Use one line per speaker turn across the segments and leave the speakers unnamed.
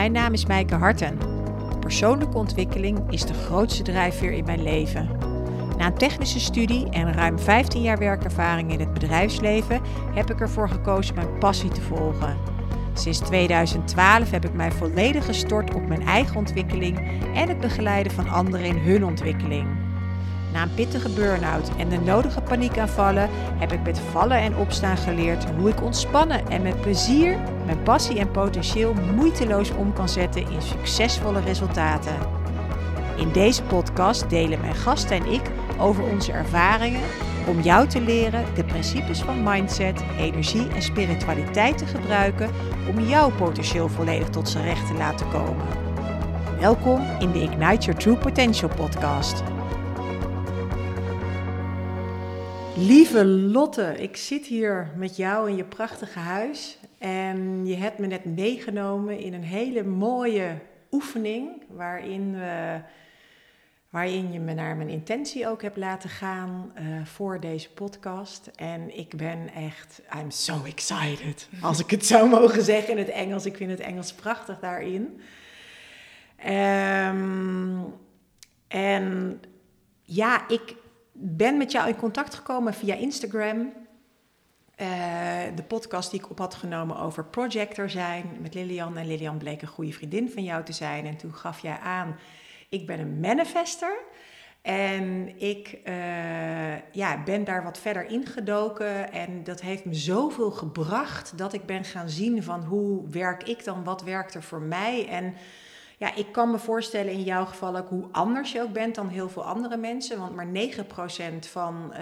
Mijn naam is Mijke Harten. Persoonlijke ontwikkeling is de grootste drijfveer in mijn leven. Na een technische studie en ruim 15 jaar werkervaring in het bedrijfsleven heb ik ervoor gekozen mijn passie te volgen. Sinds 2012 heb ik mij volledig gestort op mijn eigen ontwikkeling en het begeleiden van anderen in hun ontwikkeling. Na een pittige burn-out en de nodige paniekaanvallen heb ik met vallen en opstaan geleerd hoe ik ontspannen en met plezier mijn passie en potentieel moeiteloos om kan zetten in succesvolle resultaten. In deze podcast delen mijn gasten en ik over onze ervaringen om jou te leren de principes van mindset, energie en spiritualiteit te gebruiken om jouw potentieel volledig tot zijn recht te laten komen. Welkom in de Ignite Your True Potential podcast. Lieve Lotte, ik zit hier met jou in je prachtige huis en je hebt me net meegenomen in een hele mooie oefening waarin, we, waarin je me naar mijn intentie ook hebt laten gaan uh, voor deze podcast. En ik ben echt, I'm so excited, als ik het zou mogen zeggen in het Engels. Ik vind het Engels prachtig daarin. Um, en ja, ik ben met jou in contact gekomen via Instagram. Uh, de podcast die ik op had genomen over projector zijn met Lilian. En Lilian bleek een goede vriendin van jou te zijn. En toen gaf jij aan, ik ben een manifester. En ik uh, ja, ben daar wat verder ingedoken. En dat heeft me zoveel gebracht dat ik ben gaan zien van hoe werk ik dan, wat werkt er voor mij. En ja, ik kan me voorstellen in jouw geval ook hoe anders je ook bent dan heel veel andere mensen. Want maar 9% van, uh,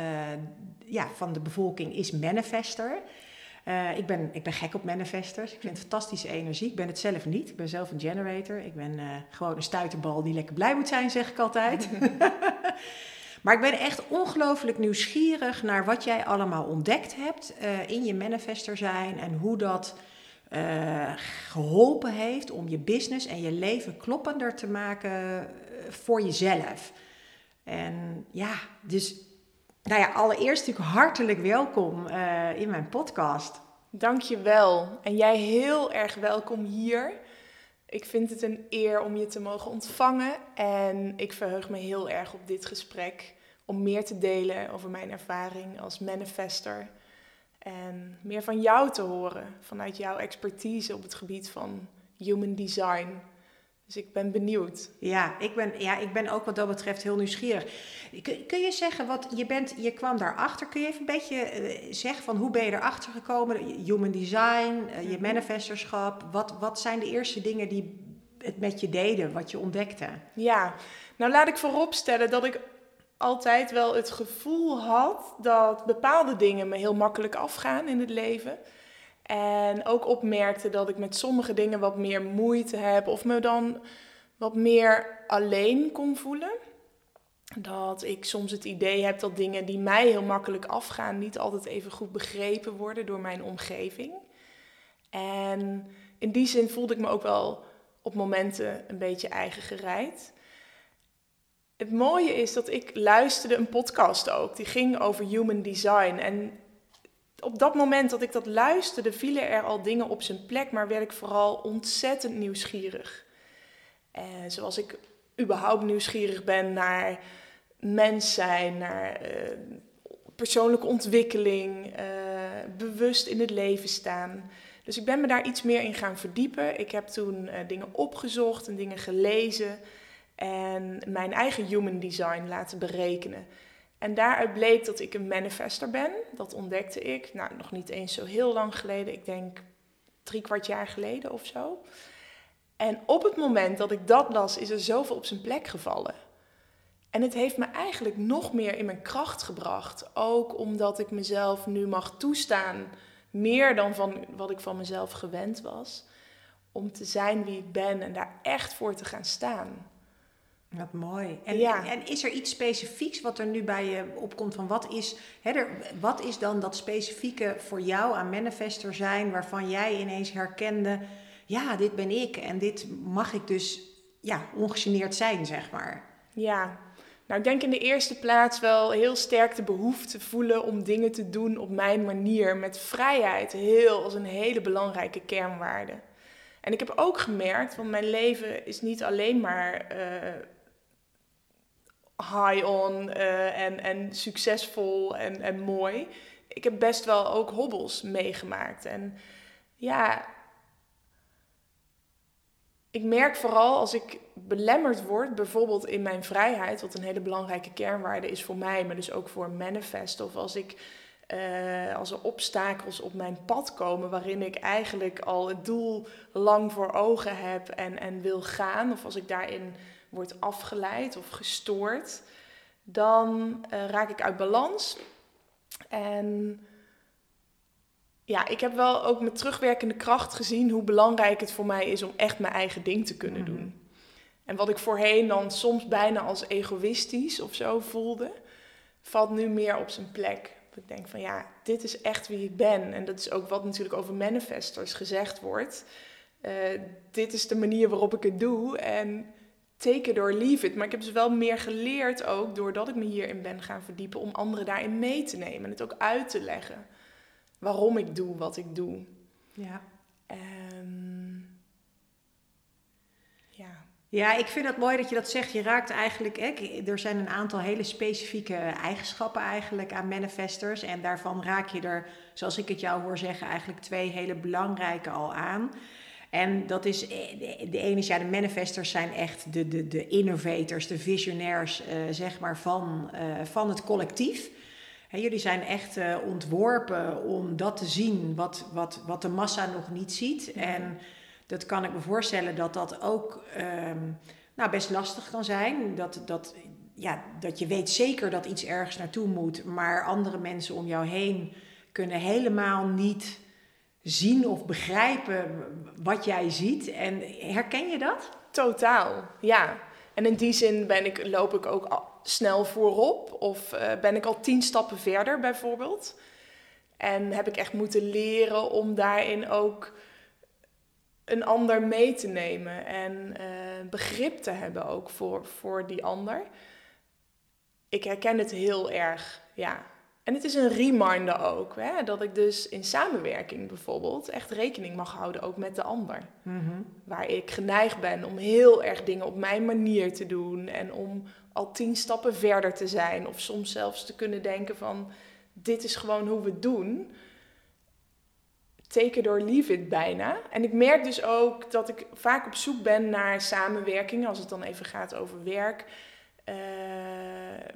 ja, van de bevolking is manifester. Uh, ik, ben, ik ben gek op manifesters. Ik vind het fantastische energie. Ik ben het zelf niet. Ik ben zelf een generator. Ik ben uh, gewoon een stuiterbal die lekker blij moet zijn, zeg ik altijd. maar ik ben echt ongelooflijk nieuwsgierig naar wat jij allemaal ontdekt hebt uh, in je manifester zijn en hoe dat uh, geholpen heeft om je business en je leven kloppender te maken uh, voor jezelf. En ja, dus nou ja, allereerst natuurlijk hartelijk welkom uh, in mijn podcast.
Dank je wel. En jij heel erg welkom hier. Ik vind het een eer om je te mogen ontvangen en ik verheug me heel erg op dit gesprek om meer te delen over mijn ervaring als manifester en meer van jou te horen, vanuit jouw expertise op het gebied van human design. Dus ik ben benieuwd.
Ja, ik ben, ja, ik ben ook wat dat betreft heel nieuwsgierig. Kun, kun je zeggen, wat je, bent, je kwam daarachter. Kun je even een beetje uh, zeggen van hoe ben je erachter gekomen? Human design, uh, je manifesterschap. Wat, wat zijn de eerste dingen die het met je deden, wat je ontdekte?
Ja, nou laat ik vooropstellen dat ik altijd wel het gevoel had dat bepaalde dingen me heel makkelijk afgaan in het leven. En ook opmerkte dat ik met sommige dingen wat meer moeite heb of me dan wat meer alleen kon voelen. Dat ik soms het idee heb dat dingen die mij heel makkelijk afgaan niet altijd even goed begrepen worden door mijn omgeving. En in die zin voelde ik me ook wel op momenten een beetje eigen gereid. Het mooie is dat ik luisterde een podcast ook. Die ging over human design. En op dat moment dat ik dat luisterde, vielen er al dingen op zijn plek, maar werd ik vooral ontzettend nieuwsgierig. Eh, zoals ik überhaupt nieuwsgierig ben naar mens zijn, naar uh, persoonlijke ontwikkeling, uh, bewust in het leven staan. Dus ik ben me daar iets meer in gaan verdiepen. Ik heb toen dingen opgezocht en dingen gelezen en mijn eigen human design laten berekenen. En daaruit bleek dat ik een manifester ben. Dat ontdekte ik, nou nog niet eens zo heel lang geleden, ik denk drie kwart jaar geleden of zo. En op het moment dat ik dat las, is er zoveel op zijn plek gevallen. En het heeft me eigenlijk nog meer in mijn kracht gebracht. Ook omdat ik mezelf nu mag toestaan, meer dan van wat ik van mezelf gewend was, om te zijn wie ik ben en daar echt voor te gaan staan.
Wat mooi. En, ja. en, is er iets specifieks wat er nu bij je opkomt van wat is, hè, er, wat is dan dat specifieke voor jou aan manifester zijn waarvan jij ineens herkende, ja, dit ben ik en dit mag ik dus ja, ongegeneerd zijn, zeg maar.
Ja, nou ik denk in de eerste plaats wel heel sterk de behoefte voelen om dingen te doen op mijn manier met vrijheid, heel als een hele belangrijke kernwaarde. En ik heb ook gemerkt, want mijn leven is niet alleen maar eh, high-on uh, en, en succesvol en, en mooi. Ik heb best wel ook hobbels meegemaakt. En ja, ik merk vooral als ik belemmerd word, bijvoorbeeld in mijn vrijheid, wat een hele belangrijke kernwaarde is voor mij, maar dus ook voor manifest, of als ik uh, als er obstakels op mijn pad komen waarin ik eigenlijk al het doel lang voor ogen heb en, en wil gaan, of als ik daarin word afgeleid of gestoord, dan uh, raak ik uit balans. En ja, ik heb wel ook met terugwerkende kracht gezien hoe belangrijk het voor mij is om echt mijn eigen ding te kunnen doen. Mhm. En wat ik voorheen dan soms bijna als egoïstisch of zo voelde, valt nu meer op zijn plek. Ik denk van ja, dit is echt wie ik ben. En dat is ook wat natuurlijk over manifestors gezegd wordt. Uh, dit is de manier waarop ik het doe. En take it or leave it. Maar ik heb dus wel meer geleerd ook, doordat ik me hierin ben gaan verdiepen, om anderen daarin mee te nemen. En het ook uit te leggen. Waarom ik doe wat ik doe.
Ja.
Um,
ja, ik vind het mooi dat je dat zegt. Je raakt eigenlijk, hè, er zijn een aantal hele specifieke eigenschappen eigenlijk aan manifestors. En daarvan raak je er, zoals ik het jou hoor zeggen, eigenlijk twee hele belangrijke al aan. En dat is, eh, de ene is, ja, de manifestors zijn echt de, de, de innovators, de visionairs, uh, zeg maar, van, uh, van het collectief. He, jullie zijn echt uh, ontworpen om dat te zien wat, wat, wat de massa nog niet ziet. En dat kan ik me voorstellen dat dat ook um, nou, best lastig kan zijn. Dat, dat, ja, dat je weet zeker dat iets ergens naartoe moet, maar andere mensen om jou heen kunnen helemaal niet zien of begrijpen wat jij ziet. En herken je dat?
Totaal, ja. En in die zin ben ik, loop ik ook snel voorop of uh, ben ik al tien stappen verder bijvoorbeeld. En heb ik echt moeten leren om daarin ook een ander mee te nemen en uh, begrip te hebben ook voor, voor die ander. Ik herken het heel erg, ja. En het is een reminder ook, hè, dat ik dus in samenwerking bijvoorbeeld echt rekening mag houden ook met de ander.
Mhm.
Waar ik geneigd ben om heel erg dingen op mijn manier te doen en om al tien stappen verder te zijn. Of soms zelfs te kunnen denken van, dit is gewoon hoe we het doen take it or leave it bijna. En ik merk dus ook dat ik vaak op zoek ben naar samenwerking, als het dan even gaat over werk. Uh,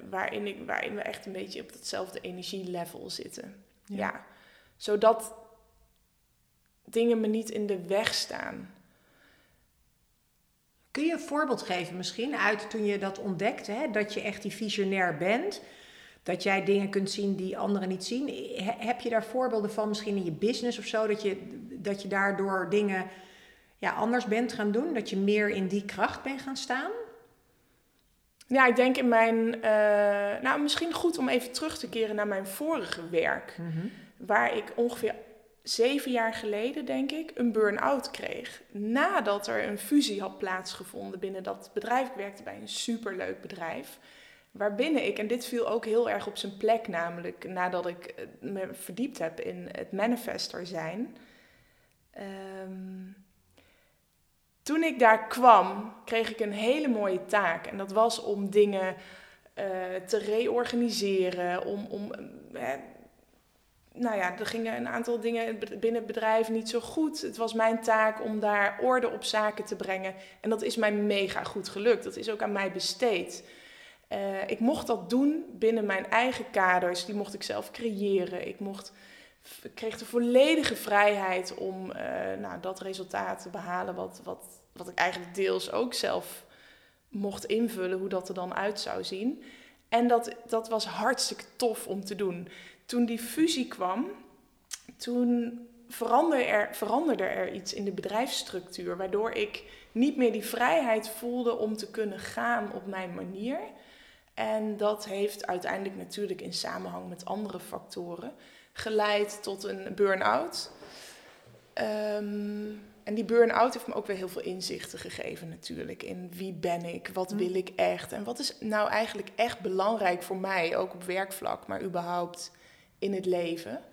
waarin, ik, waarin we echt een beetje op hetzelfde energielevel zitten. Ja. ja. Zodat dingen me niet in de weg staan.
Kun je een voorbeeld geven misschien uit toen je dat ontdekte, hè? dat je echt die visionair bent? dat jij dingen kunt zien die anderen niet zien. Heb je daar voorbeelden van misschien in je business of zo, dat je, dat je daardoor dingen ja, anders bent gaan doen? Dat je meer in die kracht bent gaan staan?
Ja, ik denk in mijn. Uh, nou, misschien goed om even terug te keren naar mijn vorige werk.
Mhm.
Waar ik ongeveer zeven jaar geleden, denk ik, een burn-out kreeg. Nadat er een fusie had plaatsgevonden binnen dat bedrijf. Ik werkte bij een superleuk bedrijf. Waarbinnen ik, en dit viel ook heel erg op zijn plek, namelijk nadat ik eh, me verdiept heb in het manifester zijn. Ehm, toen ik daar kwam, kreeg ik een hele mooie taak. En dat was om dingen uh, te reorganiseren, om, om uh, nou ja, er gingen een aantal dingen binnen het bedrijf niet zo goed. Het was mijn taak om daar orde op zaken te brengen. En dat is mij mega goed gelukt. Dat is ook aan mij besteed. Uh, ik mocht dat doen binnen mijn eigen kaders. Die mocht ik zelf creëren. Ik, mocht, kreeg de volledige vrijheid om uh, nou, dat resultaat te behalen. Wat, wat, wat ik eigenlijk deels ook zelf mocht invullen. Hoe dat er dan uit zou zien. En dat, dat was hartstikke tof om te doen. Toen die fusie kwam, toen veranderde er, veranderde er iets in de bedrijfsstructuur. Waardoor ik niet meer die vrijheid voelde om te kunnen gaan op mijn manier. En dat heeft uiteindelijk natuurlijk in samenhang met andere factoren geleid tot een burn-out. Um, en die burn-out heeft me ook weer heel veel inzichten gegeven natuurlijk. In wie ben ik, wat hm. wil ik echt en wat is nou eigenlijk echt belangrijk voor mij, ook op werkvlak, maar überhaupt in het leven.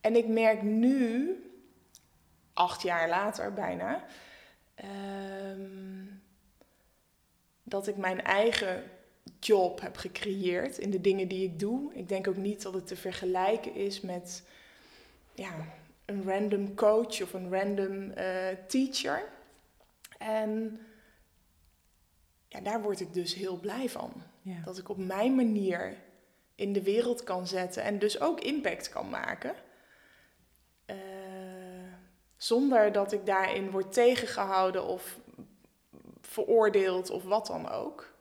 En ik merk nu acht jaar later bijna, ehm, dat ik mijn eigen job heb gecreëerd in de dingen die ik doe. Ik denk ook niet dat het te vergelijken is met ja, een random coach of een random uh, teacher. En ja, daar word ik dus heel blij van.
Ja.
Dat ik op mijn manier in de wereld kan zetten en dus ook impact kan maken. Uh, zonder dat ik daarin word tegengehouden of veroordeeld of wat dan ook.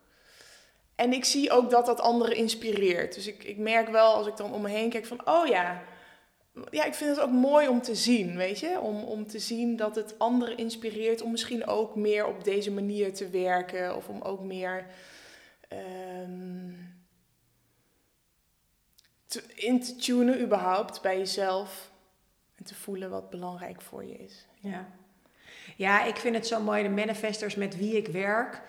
En ik zie ook dat dat anderen inspireert. Dus ik, ik merk wel als ik dan om me heen kijk van, oh ja, ja, ik vind het ook mooi om te zien, weet je? Om, om te zien dat het anderen inspireert om misschien ook meer op deze manier te werken. Of om ook meer um, te, in te tunen überhaupt bij jezelf. En te voelen wat belangrijk voor je is.
Ja, ja ik vind het zo mooi. De manifestors met wie ik werk,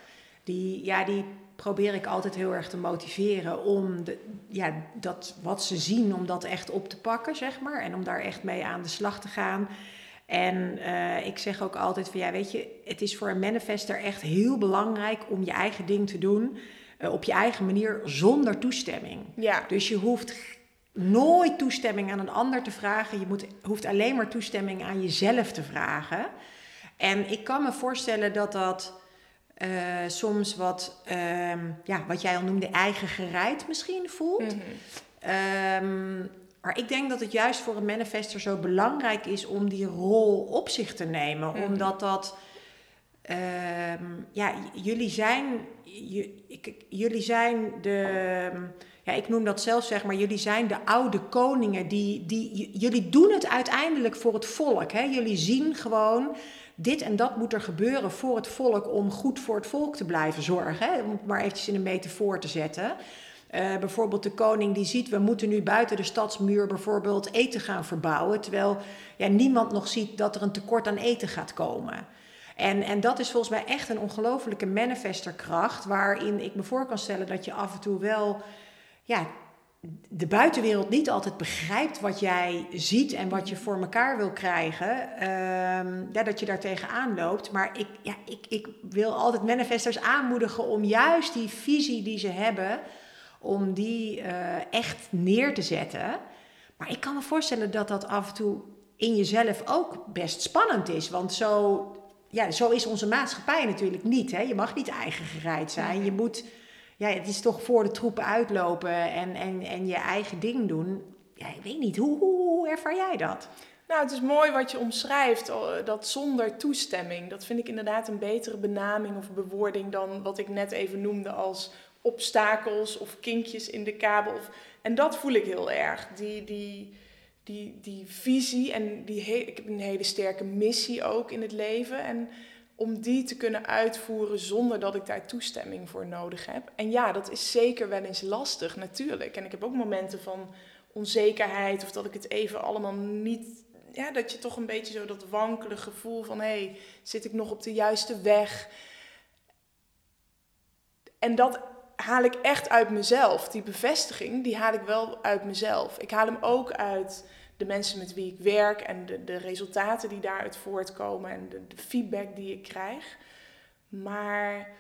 die, ja, die probeer ik altijd heel erg te motiveren om de, ja, dat wat ze zien, om dat echt op te pakken, zeg maar. En om daar echt mee aan de slag te gaan. En uh, ik zeg ook altijd van ja, weet je, het is voor een manifester echt heel belangrijk om je eigen ding te doen. Uh, op je eigen manier zonder toestemming.
Ja.
Dus je hoeft nooit toestemming aan een ander te vragen. Je moet, hoeft alleen maar toestemming aan jezelf te vragen. En ik kan me voorstellen dat dat uh, soms wat, uh, ja, wat jij al noemde, eigen gereid misschien voelt. Mm -hmm. maar ik denk dat het juist voor een manifester zo belangrijk is om die rol op zich te nemen. Mm -hmm. Omdat dat, ehm, ja, jullie zijn, jullie zijn de, ja, ik noem dat zelf zeg maar, jullie zijn de oude koningen. Die, die, jullie doen het uiteindelijk voor het volk. Hè? Jullie zien gewoon dit en dat moet er gebeuren voor het volk om goed voor het volk te blijven zorgen. Hè? Om het maar eventjes in een metafoor te zetten. Uh, bijvoorbeeld de koning die ziet, we moeten nu buiten de stadsmuur bijvoorbeeld eten gaan verbouwen. Terwijl ja, niemand nog ziet dat er een tekort aan eten gaat komen. En, en dat is volgens mij echt een ongelofelijke manifesterkracht. Waarin ik me voor kan stellen dat je af en toe wel ja, de buitenwereld niet altijd begrijpt wat jij ziet en wat je voor elkaar wil krijgen, um, ja, dat je daar tegenaan loopt. Maar ik, ja, ik, ik wil altijd manifestors aanmoedigen om juist die visie die ze hebben, om die uh, echt neer te zetten. Maar ik kan me voorstellen dat dat af en toe in jezelf ook best spannend is. Want zo, ja, zo is onze maatschappij natuurlijk niet. Hè? Je mag niet eigen gereid zijn. Je moet ja, het is toch voor de troepen uitlopen en, en, en je eigen ding doen. Ja, ik weet niet, hoe, ervaar jij dat?
Nou, het is mooi wat je omschrijft, dat zonder toestemming. Dat vind ik inderdaad een betere benaming of bewoording dan wat ik net even noemde als obstakels of kinkjes in de kabel. En dat voel ik heel erg. Die, die, die, die visie en die ik heb een hele sterke missie ook in het leven. En om die te kunnen uitvoeren zonder dat ik daar toestemming voor nodig heb. En ja, dat is zeker wel eens lastig, natuurlijk. En ik heb ook momenten van onzekerheid of dat ik het even allemaal niet. Ja, dat je toch een beetje zo dat wankele gevoel van hé, hey, zit ik nog op de juiste weg? En dat haal ik echt uit mezelf. Die bevestiging, die haal ik wel uit mezelf. Ik haal hem ook uit de mensen met wie ik werk en de, de resultaten die daaruit voortkomen en de, de feedback die ik krijg. Maar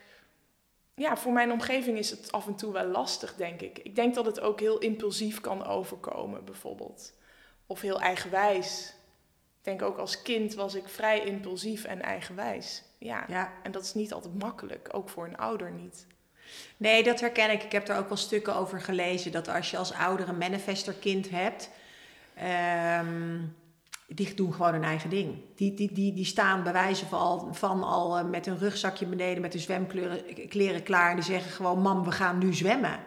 ja, voor mijn omgeving is het af en toe wel lastig, denk ik. Ik denk dat het ook heel impulsief kan overkomen, bijvoorbeeld. Of heel eigenwijs. Ik denk ook als kind was ik vrij impulsief en eigenwijs. Ja,
ja.
en dat is niet altijd makkelijk, ook voor een ouder niet.
Nee, dat herken ik. Ik heb er ook wel stukken over gelezen. Dat als je als ouder een manifestorkind hebt, Um, die doen gewoon hun eigen ding. Die, die, die, die staan bij wijze van al, van al uh, met hun rugzakje beneden, met hun zwemkleren klaar. En die zeggen gewoon, mam, we gaan nu zwemmen.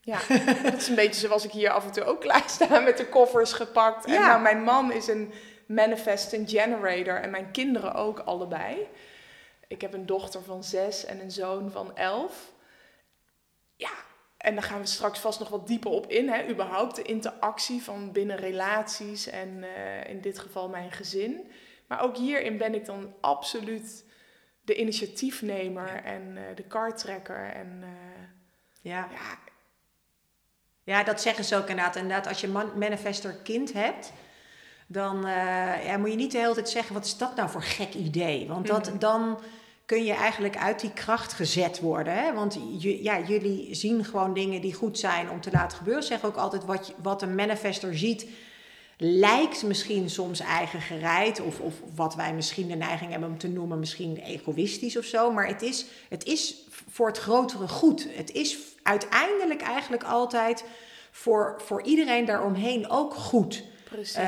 Ja, dat is een beetje zoals ik hier af en toe ook klaar sta met de koffers gepakt. En
Ja.
nou, mijn man is een manifesting generator en mijn kinderen ook allebei. Ik heb een dochter van zes en een zoon van elf. Ja, en daar gaan we straks vast nog wat dieper op in. Hè? Überhaupt de interactie van binnen relaties en eh, in dit geval mijn gezin. Maar ook hierin ben ik dan absoluut de initiatiefnemer en eh, de kartrekker. En eh,
Ja.
ja,
ja, dat zeggen ze ook inderdaad. Inderdaad, als je man manifestor kind hebt, dan ja, moet je niet de hele tijd zeggen: wat is dat nou voor gek idee? Want dat,
Mhm.
dan kun je eigenlijk uit die kracht gezet worden. Hè? Want ja, jullie zien gewoon dingen die goed zijn om te laten gebeuren. Zeg ook altijd: wat, wat een manifester ziet, lijkt misschien soms eigen gereid. Of, of wat wij misschien de neiging hebben om te noemen, misschien egoïstisch of zo. Maar het is, het is voor het grotere goed. Het is uiteindelijk eigenlijk altijd voor, voor iedereen daaromheen ook goed.
Precies.
Eh,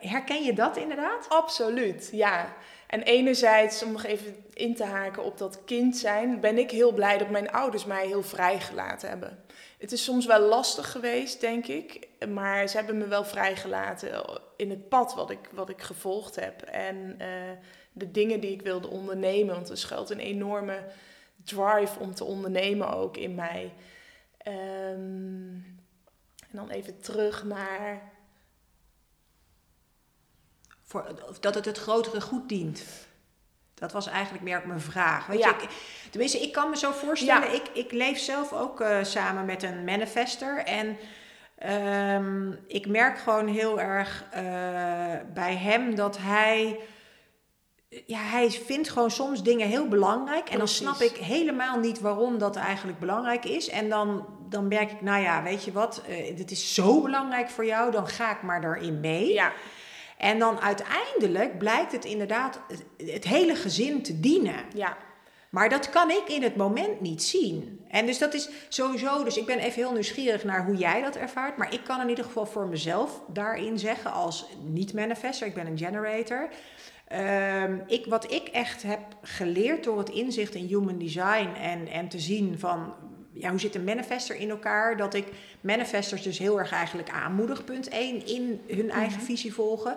herken je dat inderdaad?
Absoluut, ja. En enerzijds, om nog even in te haken op dat kind zijn, ben ik heel blij dat mijn ouders mij heel vrijgelaten hebben. Het is soms wel lastig geweest, denk ik, maar ze hebben me wel vrijgelaten in het pad wat ik, wat ik gevolgd heb. En eh, de dingen die ik wilde ondernemen, want er schuilt een enorme drive om te ondernemen ook in mij. Ehm, en dan even terug naar
Voor, dat het het grotere goed dient. Dat was eigenlijk meer mijn vraag. Weet
Ja.
je, ik, tenminste, ik kan me zo voorstellen.
Ja.
Ik, ik leef zelf ook eh, samen met een manifester. En ehm, ik merk gewoon heel erg eh, bij hem dat hij. Ja, hij vindt gewoon soms dingen heel belangrijk. En dan snap ik helemaal niet waarom dat eigenlijk belangrijk is. En dan, dan merk ik, nou ja, weet je wat, eh, dit is zo belangrijk voor jou, dan ga ik maar daarin mee.
ja,
En dan uiteindelijk blijkt het inderdaad het, hele gezin te dienen.
ja,
Maar dat kan ik in het moment niet zien. En dus dat is sowieso, dus ik ben even heel nieuwsgierig naar hoe jij dat ervaart. Maar ik kan in ieder geval voor mezelf daarin zeggen als niet-manifester, ik ben een generator. Ehm, ik, wat ik echt heb geleerd door het inzicht in human design en, en te zien van ja, hoe zit een manifester in elkaar, dat ik manifestors dus heel erg eigenlijk aanmoedig, punt 1, in hun eigen visie volgen.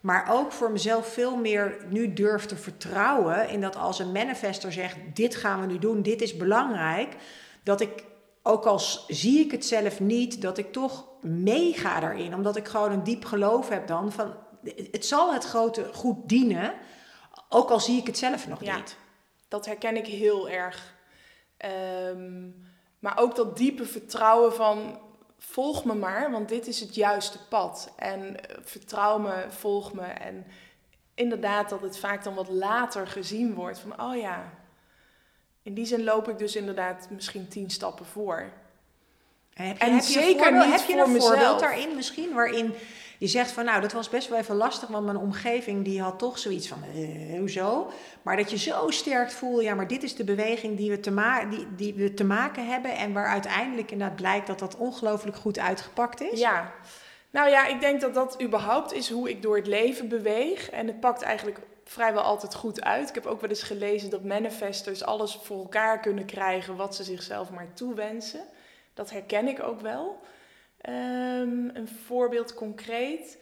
Maar ook voor mezelf veel meer nu durf te vertrouwen in dat als een manifester zegt: Dit gaan we nu doen, dit is belangrijk. Dat ik, ook al zie ik het zelf niet, dat ik toch meega daarin. Omdat ik gewoon een diep geloof heb dan van: Het zal het grote goed dienen, ook al zie ik het zelf nog
Ja.
niet.
dat herken ik heel erg. Ehm, maar ook dat diepe vertrouwen van volg me maar, want dit is het juiste pad. En eh, vertrouw me, volg me. En inderdaad dat het vaak dan wat later gezien wordt van oh ja, in die zin loop ik dus inderdaad misschien tien stappen voor.
Heb
En
heb voorbeeld-
niet
heb je
voor
een voorbeeld daarin misschien waarin je zegt van nou dat was best wel even lastig want mijn omgeving die had toch zoiets van eh, hoezo maar dat je zo sterk voelt ja maar dit is de beweging die we te, ma die, die we te maken hebben en waar uiteindelijk inderdaad blijkt dat dat ongelooflijk goed uitgepakt is
Ja, nou ja, ik denk dat dat überhaupt is hoe ik door het leven beweeg. En het pakt eigenlijk vrijwel altijd goed uit. Ik heb ook wel eens gelezen dat manifestors alles voor elkaar kunnen krijgen wat ze zichzelf maar toewensen. Dat herken ik ook wel. Ehm, een voorbeeld concreet.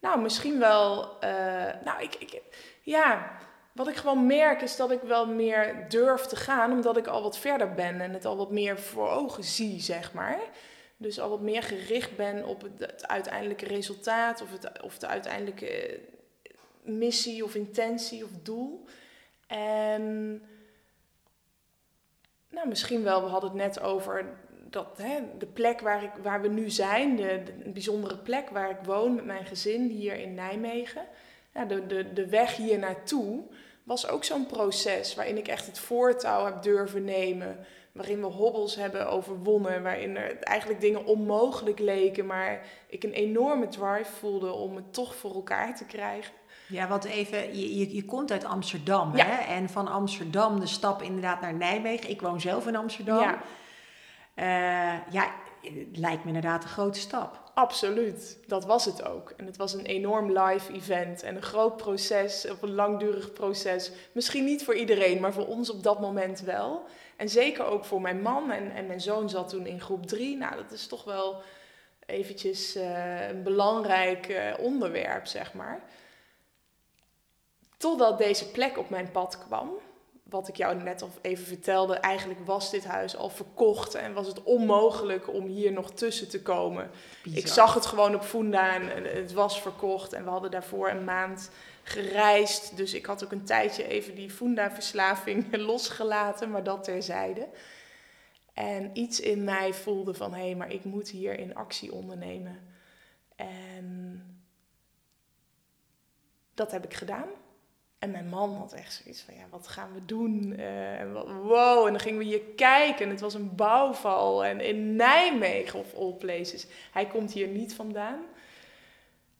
Nou, misschien wel. eh, nou, ik, ik, ja, wat ik gewoon merk is dat ik wel meer durf te gaan, omdat ik al wat verder ben en het al wat meer voor ogen zie, zeg maar. Dus al wat meer gericht ben op het, het uiteindelijke resultaat of, het, of de uiteindelijke eh, missie of intentie of doel. En nou, misschien wel, we hadden het net over dat, hè, de plek waar, ik, waar we nu zijn, de, de bijzondere plek waar ik woon met mijn gezin hier in Nijmegen. Ja, de, de, de weg hier naartoe was ook zo'n proces waarin ik echt het voortouw heb durven nemen. Waarin we hobbels hebben overwonnen, waarin er eigenlijk dingen onmogelijk leken, maar ik een enorme drive voelde om het toch voor elkaar te krijgen.
Ja, wat even, je, je, je komt uit Amsterdam
Ja.
hè? en van Amsterdam de stap inderdaad naar Nijmegen. Ik woon zelf in Amsterdam.
Ja,
Eh, ja, het lijkt me inderdaad een grote stap.
absoluut. Dat was het ook. En het was een enorm live event en een groot proces, een langdurig proces. Misschien niet voor iedereen, maar voor ons op dat moment wel. En zeker ook voor mijn man en, en mijn zoon zat toen in groep drie. Nou, dat is toch wel eventjes eh, een belangrijk eh, onderwerp, zeg maar. Totdat deze plek op mijn pad kwam. Wat ik jou net al even vertelde, eigenlijk was dit huis al verkocht en was het onmogelijk om hier nog tussen te komen.
Bizar.
Ik zag het gewoon op Funda en het was verkocht en we hadden daarvoor een maand gereisd. Dus ik had ook een tijdje even die Funda-verslaving losgelaten, maar dat terzijde. En iets in mij voelde van, hé, hey, maar ik moet hier in actie ondernemen. En dat heb ik gedaan. En mijn man had echt zoiets van, ja, wat gaan we doen? Eh, en wow, en dan gingen we hier kijken. En het was een bouwval. En in Nijmegen, of all places. Hij komt hier niet vandaan.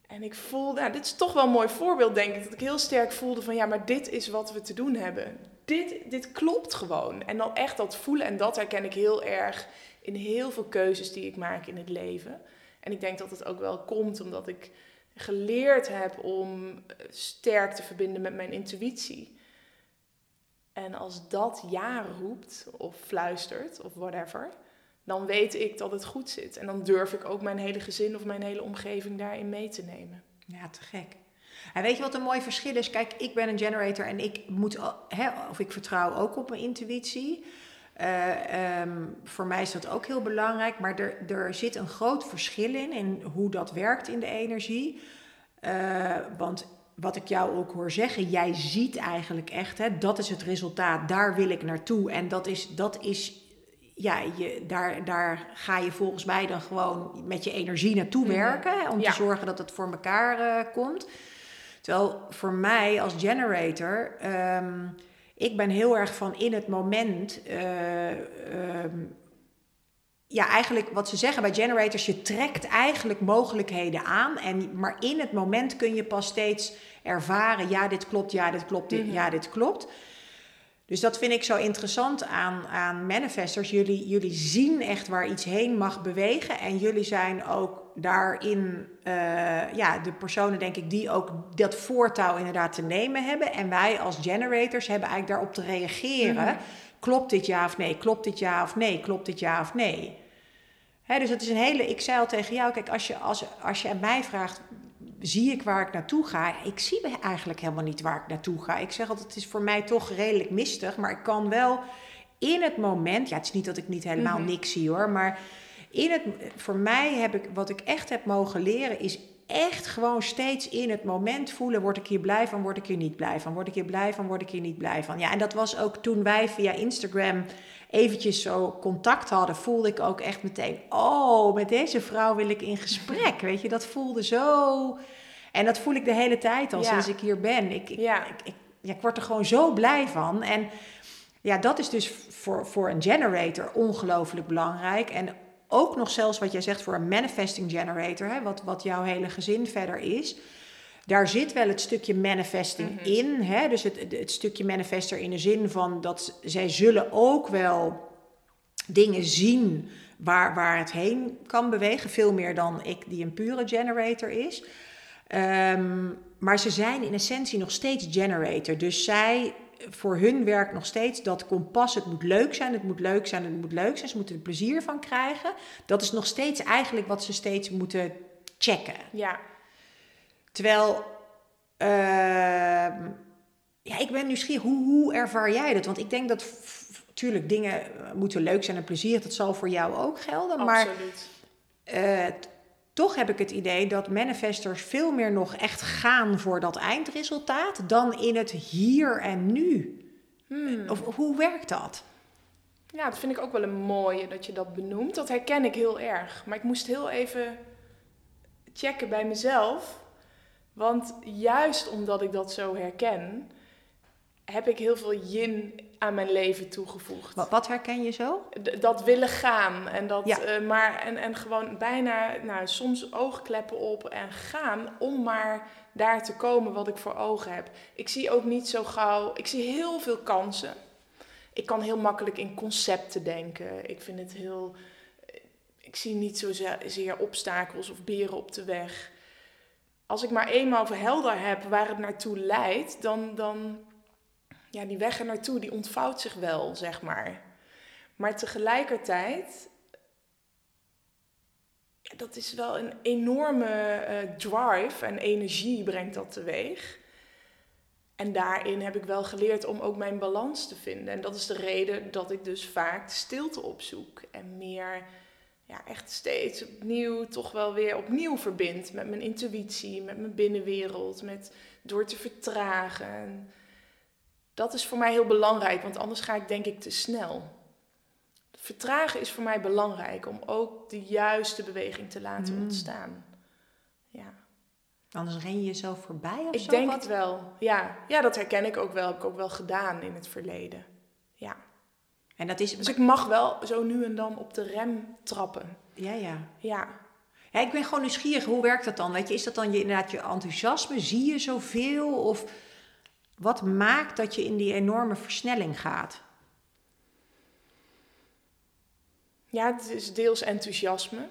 En ik voelde, nou, dit is toch wel een mooi voorbeeld, denk ik. Dat ik heel sterk voelde van, ja, maar dit is wat we te doen hebben. Dit, dit klopt gewoon. En dan echt dat voelen. En dat herken ik heel erg in heel veel keuzes die ik maak in het leven. En ik denk dat het ook wel komt omdat ik geleerd heb om eh, sterk te verbinden met mijn intuïtie. En als dat ja roept of fluistert of whatever, dan weet ik dat het goed zit. En dan durf ik ook mijn hele gezin of mijn hele omgeving daarin mee te nemen.
Ja, te gek. En weet je wat een mooi verschil is? Kijk, ik ben een generator en ik moet, of ik vertrouw ook op mijn intuïtie. Uh, um, voor mij is dat ook heel belangrijk, maar er, er zit een groot verschil in, in hoe dat werkt in de energie. Uh, want wat ik jou ook hoor zeggen, jij ziet eigenlijk echt, hè, dat is het resultaat, daar wil ik naartoe. En dat is, dat is ja, je, daar, daar ga je volgens mij dan gewoon met je energie naartoe mhm. werken, om te zorgen dat het voor elkaar uh, komt. Terwijl voor mij als generator. Um, ik ben heel erg van in het moment. Uh, um, ja, eigenlijk wat ze zeggen bij generators, je trekt eigenlijk mogelijkheden aan. En, maar in het moment kun je pas steeds ervaren, ja, dit klopt, ja, dit klopt, dit, mhm. ja, dit klopt. Dus dat vind ik zo interessant aan, aan manifestors. Jullie, jullie zien echt waar iets heen mag bewegen. En jullie zijn ook daarin uh, ja, de personen, denk ik, die ook dat voortouw inderdaad te nemen hebben. En wij als generators hebben eigenlijk daarop te reageren. Mhm. Klopt dit ja of nee? Klopt dit ja of nee? Klopt dit ja of nee? Hè, dus het is een hele. Ik zei al tegen jou: kijk, als je, als, als je aan mij vraagt. Zie ik waar ik naartoe ga? Ik zie eigenlijk helemaal niet waar ik naartoe ga. Ik zeg altijd: het is voor mij toch redelijk mistig, maar ik kan wel in het moment. Ja, het is niet dat ik niet helemaal mhm. niks zie hoor, maar in het, voor mij heb ik, wat ik echt heb mogen leren, is echt gewoon steeds in het moment voelen: word ik hier blij van, word ik hier niet blij van, word ik hier blij van, word ik hier niet blij van. Ja, en dat was ook toen wij via Instagram eventjes zo contact hadden, voelde ik ook echt meteen: oh, met deze vrouw wil ik in gesprek. Weet je, dat voelde zo. En dat voel ik de hele tijd al sinds ik hier ben. Ik, ik, ja. ik, ja, ik word er gewoon zo blij van. En ja, dat is dus voor, voor een generator ongelooflijk belangrijk. En ook nog zelfs wat jij zegt voor een manifesting generator, hè, wat, wat jouw hele gezin verder is. Daar zit wel het stukje manifesting mhm. in. Hè? Dus het, het stukje manifester in de zin van dat zij zullen ook wel dingen zien waar, waar het heen kan bewegen. Veel meer dan ik, die een pure generator is. Um, maar ze zijn in essentie nog steeds generator. Dus zij voor hun werk nog steeds dat kompas. Het moet leuk zijn, het moet leuk zijn, het moet leuk zijn. Ze moeten er plezier van krijgen. Dat is nog steeds eigenlijk wat ze steeds moeten checken.
Ja.
Terwijl, uh, ja, ik ben nieuwsgierig, hoe, hoe ervaar jij dat? Want ik denk dat, natuurlijk, dingen moeten leuk zijn en plezier. Dat zal voor jou ook gelden.
Absoluut.
Maar uh, toch heb ik het idee dat manifestors veel meer nog echt gaan voor dat eindresultaat dan in het hier en nu. Hmm. Of, hoe werkt dat?
Ja, dat vind ik ook wel een mooie dat je dat benoemt. Dat herken ik heel erg. Maar ik moest heel even checken bij mezelf. Want juist omdat ik dat zo herken, heb ik heel veel yin aan mijn leven toegevoegd.
Wat, wat herken je zo?
dat willen gaan. En, dat, ja. uh, maar, en, en gewoon bijna nou, soms oogkleppen op en gaan om maar daar te komen wat ik voor ogen heb. Ik zie ook niet zo gauw. Ik zie heel veel kansen. Ik kan heel makkelijk in concepten denken. Ik vind het heel. Ik zie niet zozeer obstakels of beren op de weg. Als ik maar eenmaal helder heb waar het naartoe leidt, dan, dan ja, die weg er naartoe, die ontvouwt zich wel, zeg maar. Maar tegelijkertijd, dat is wel een enorme uh, drive en energie brengt dat teweeg. En daarin heb ik wel geleerd om ook mijn balans te vinden. En dat is de reden dat ik dus vaak stilte opzoek. En meer, ja, echt steeds opnieuw, toch wel weer opnieuw verbind met mijn intuïtie, met mijn binnenwereld, met door te vertragen dat is voor mij heel belangrijk, want anders ga ik denk ik te snel. Vertragen is voor mij belangrijk om ook de juiste beweging te laten mm. ontstaan. Ja.
Anders ren je jezelf voorbij of
ik
zo?
denk
Wat-
het wel. Ja. ja, dat herken ik ook wel. Heb ik ook wel gedaan in het verleden. Ja.
En dat is...
Dus ik mag wel zo nu en dan op de rem trappen.
Ja, ja.
Ja.
Ja, ik ben gewoon nieuwsgierig. Hoe werkt dat dan? Weet je, is dat dan je, inderdaad je enthousiasme? Zie je zoveel? Of wat maakt dat je in die enorme versnelling gaat?
Ja, het is deels enthousiasme.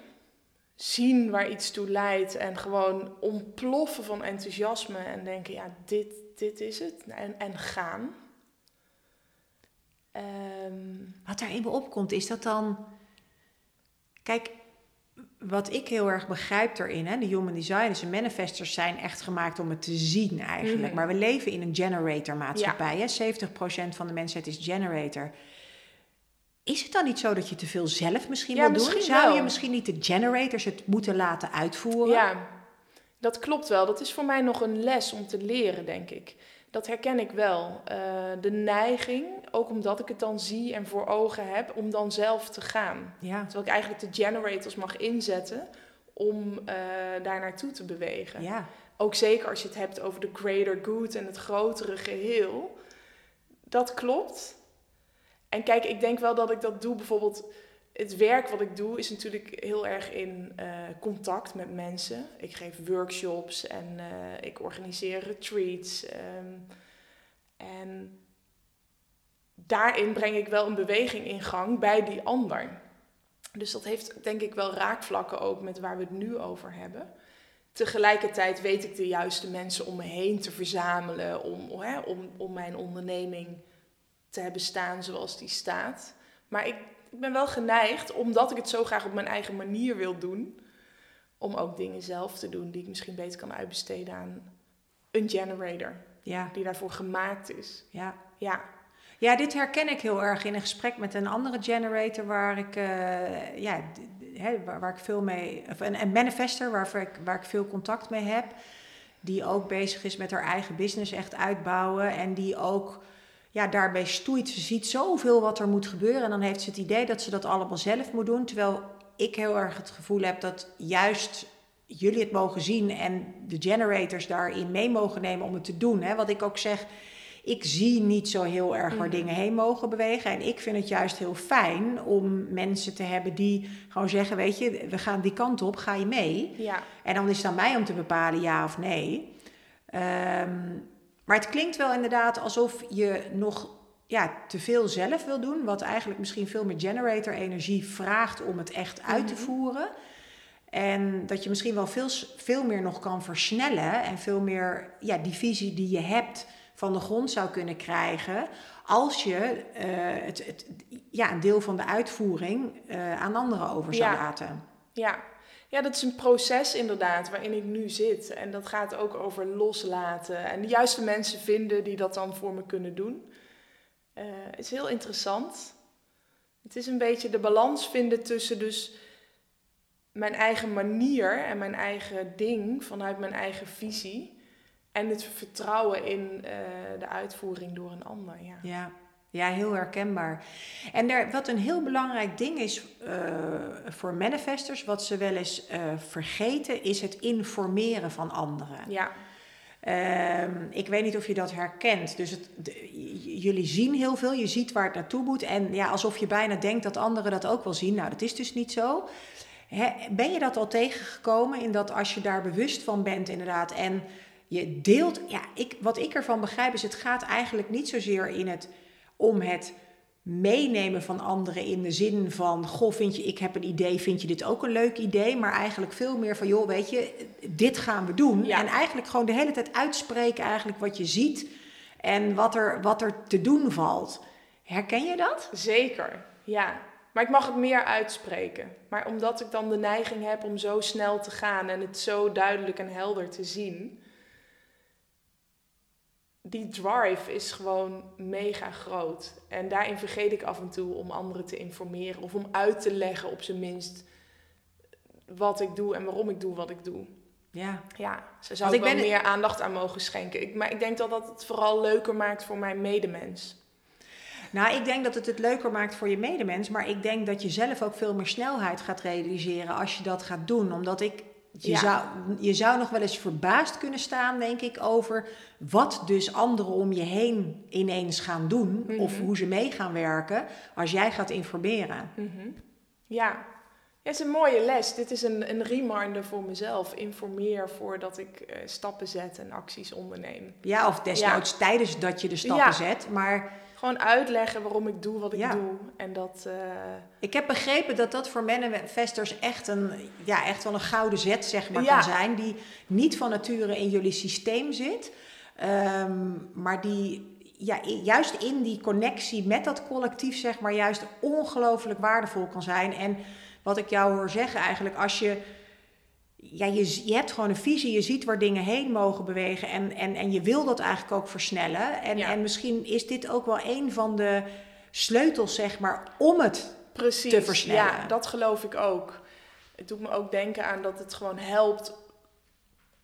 Zien waar iets toe leidt en gewoon ontploffen van enthousiasme en denken, ja, dit, dit is het. En, en gaan. Ehm,
Wat in me opkomt, is dat dan... Kijk, wat ik heel erg begrijp erin, hè, de human designers en manifestors zijn echt gemaakt om het te zien eigenlijk.
Mhm.
Maar we leven in een generator maatschappij. Hè? 70% van de mensheid is generator. Is het dan niet zo dat je te veel zelf misschien
Ja,
wil doen?
misschien
Zou je misschien niet de generators het moeten laten uitvoeren?
ja, dat klopt wel. Dat is voor mij nog een les om te leren, denk ik. Dat herken ik wel. Eh, de neiging, ook omdat ik het dan zie en voor ogen heb, om dan zelf te gaan.
Ja.
Terwijl ik eigenlijk de generators mag inzetten om eh, daar naartoe te bewegen.
ja.
Ook zeker als je het hebt over de greater good en het grotere geheel. Dat klopt. En kijk, ik denk wel dat ik dat doe. Bijvoorbeeld, het werk wat ik doe is natuurlijk heel erg in eh, contact met mensen. Ik geef workshops en eh, ik organiseer retreats. ehm, en daarin breng ik wel een beweging in gang bij die ander. Dus dat heeft denk ik wel raakvlakken ook met waar we het nu over hebben. Tegelijkertijd weet ik de juiste mensen om me heen te verzamelen om, hè, om, om mijn onderneming te hebben staan zoals die staat. Maar ik, ik ben wel geneigd, omdat ik het zo graag op mijn eigen manier wil doen, om ook dingen zelf te doen die ik misschien beter kan uitbesteden aan een generator
Ja.
die daarvoor gemaakt is.
Ja.
Ja,
Ja, dit herken ik heel erg in een gesprek met een andere generator waar ik, eh, ja, waar, waar ik veel mee, of een, een manifester waar ik, waar ik veel contact mee heb, die ook bezig is met haar eigen business echt uitbouwen en die ook ja, daarbij stoeit. Ze ziet zoveel wat er moet gebeuren en dan heeft ze het idee dat ze dat allemaal zelf moet doen, terwijl ik heel erg het gevoel heb dat juist jullie het mogen zien en de generators daarin mee mogen nemen om het te doen. Hè? Wat ik ook zeg, ik zie niet zo heel erg waar
Mhm.
dingen heen mogen bewegen. En ik vind het juist heel fijn om mensen te hebben die gewoon zeggen: Weet je, we gaan die kant op, ga je mee?
ja,
En dan is het aan mij om te bepalen ja of nee. Ehm, maar het klinkt wel inderdaad alsof je nog ja, te veel zelf wil doen. Wat eigenlijk misschien veel meer generator energie vraagt om het echt uit te
Mhm.
voeren. En dat je misschien wel veel, veel meer nog kan versnellen. En veel meer ja, die visie die je hebt van de grond zou kunnen krijgen. Als je eh, het, het, ja, een deel van de uitvoering eh, aan anderen over zou
Ja.
laten.
ja. Ja, dat is een proces inderdaad waarin ik nu zit. En dat gaat ook over loslaten. En de juiste mensen vinden die dat dan voor me kunnen doen. Eh, Het is heel interessant. Het is een beetje de balans vinden tussen dus mijn eigen manier en mijn eigen ding vanuit mijn eigen visie. En het vertrouwen in eh, de uitvoering door een ander. Ja.
Ja, ja heel herkenbaar. En er, wat een heel belangrijk ding is eh, voor manifestors, wat ze wel eens eh, vergeten, is het informeren van anderen.
ja.
Ehm, ik weet niet of je dat herkent. Dus het, de- j- jullie zien heel veel, je ziet waar het naartoe moet. En ja, alsof je bijna denkt dat anderen dat ook wel zien. Nou, dat is dus niet zo. Ben je dat al tegengekomen in dat als je daar bewust van bent, inderdaad, en je deelt. Ja, ik, wat ik ervan begrijp is, het gaat eigenlijk niet zozeer in het, om het meenemen van anderen in de zin van: Goh, vind je, ik heb een idee, vind je dit ook een leuk idee? Maar eigenlijk veel meer van: joh, weet je, dit gaan we doen.
Ja.
En eigenlijk gewoon de hele tijd uitspreken, eigenlijk wat je ziet en wat er, wat er te doen valt. Herken je dat?
Zeker, ja. Maar ik mag het meer uitspreken. Maar omdat ik dan de neiging heb om zo snel te gaan en het zo duidelijk en helder te zien. Die drive is gewoon mega groot. En daarin vergeet ik af en toe om anderen te informeren of om uit te leggen op zijn minst wat ik doe en waarom ik doe wat ik doe.
Ja.
Ja, ze zou ik
ik
wel
ben-
meer aandacht aan mogen schenken. Ik, maar ik denk dat dat het vooral leuker maakt voor mijn medemens.
Nou, ik denk dat het het leuker maakt voor je medemens, maar ik denk dat je zelf ook veel meer snelheid gaat realiseren als je dat gaat doen. Omdat ik Je,
Ja.
zou, je zou nog wel eens verbaasd kunnen staan, denk ik, over wat dus anderen om je heen ineens gaan doen.
Mhm.
Of hoe ze mee gaan werken als jij gaat informeren.
Mhm. Ja. ja, het is een mooie les. Dit is een, een reminder voor mezelf. Informeer voordat ik eh, stappen zet en acties onderneem.
Ja, of desnoods tijdens dat je de stappen
Ja.
zet. Maar
Gewoon uitleggen waarom ik doe wat ik
Ja.
doe. En dat, eh,
ik heb begrepen dat dat voor manifestors echt, een, ja, echt wel een gouden zet zeg maar,
Ja.
kan zijn. Die niet van nature in jullie systeem zit. ehm, maar die ja, juist in die connectie met dat collectief, zeg maar, juist ongelooflijk waardevol kan zijn. En wat ik jou hoor zeggen eigenlijk, als je. Ja, je, je hebt gewoon een visie, je ziet waar dingen heen mogen bewegen en, en, en je wil dat eigenlijk ook versnellen. En,
Ja.
en misschien is dit ook wel een van de sleutels, zeg maar, om het
precies.
te versnellen.
Ja, dat geloof ik ook. Het doet me ook denken aan dat het gewoon helpt.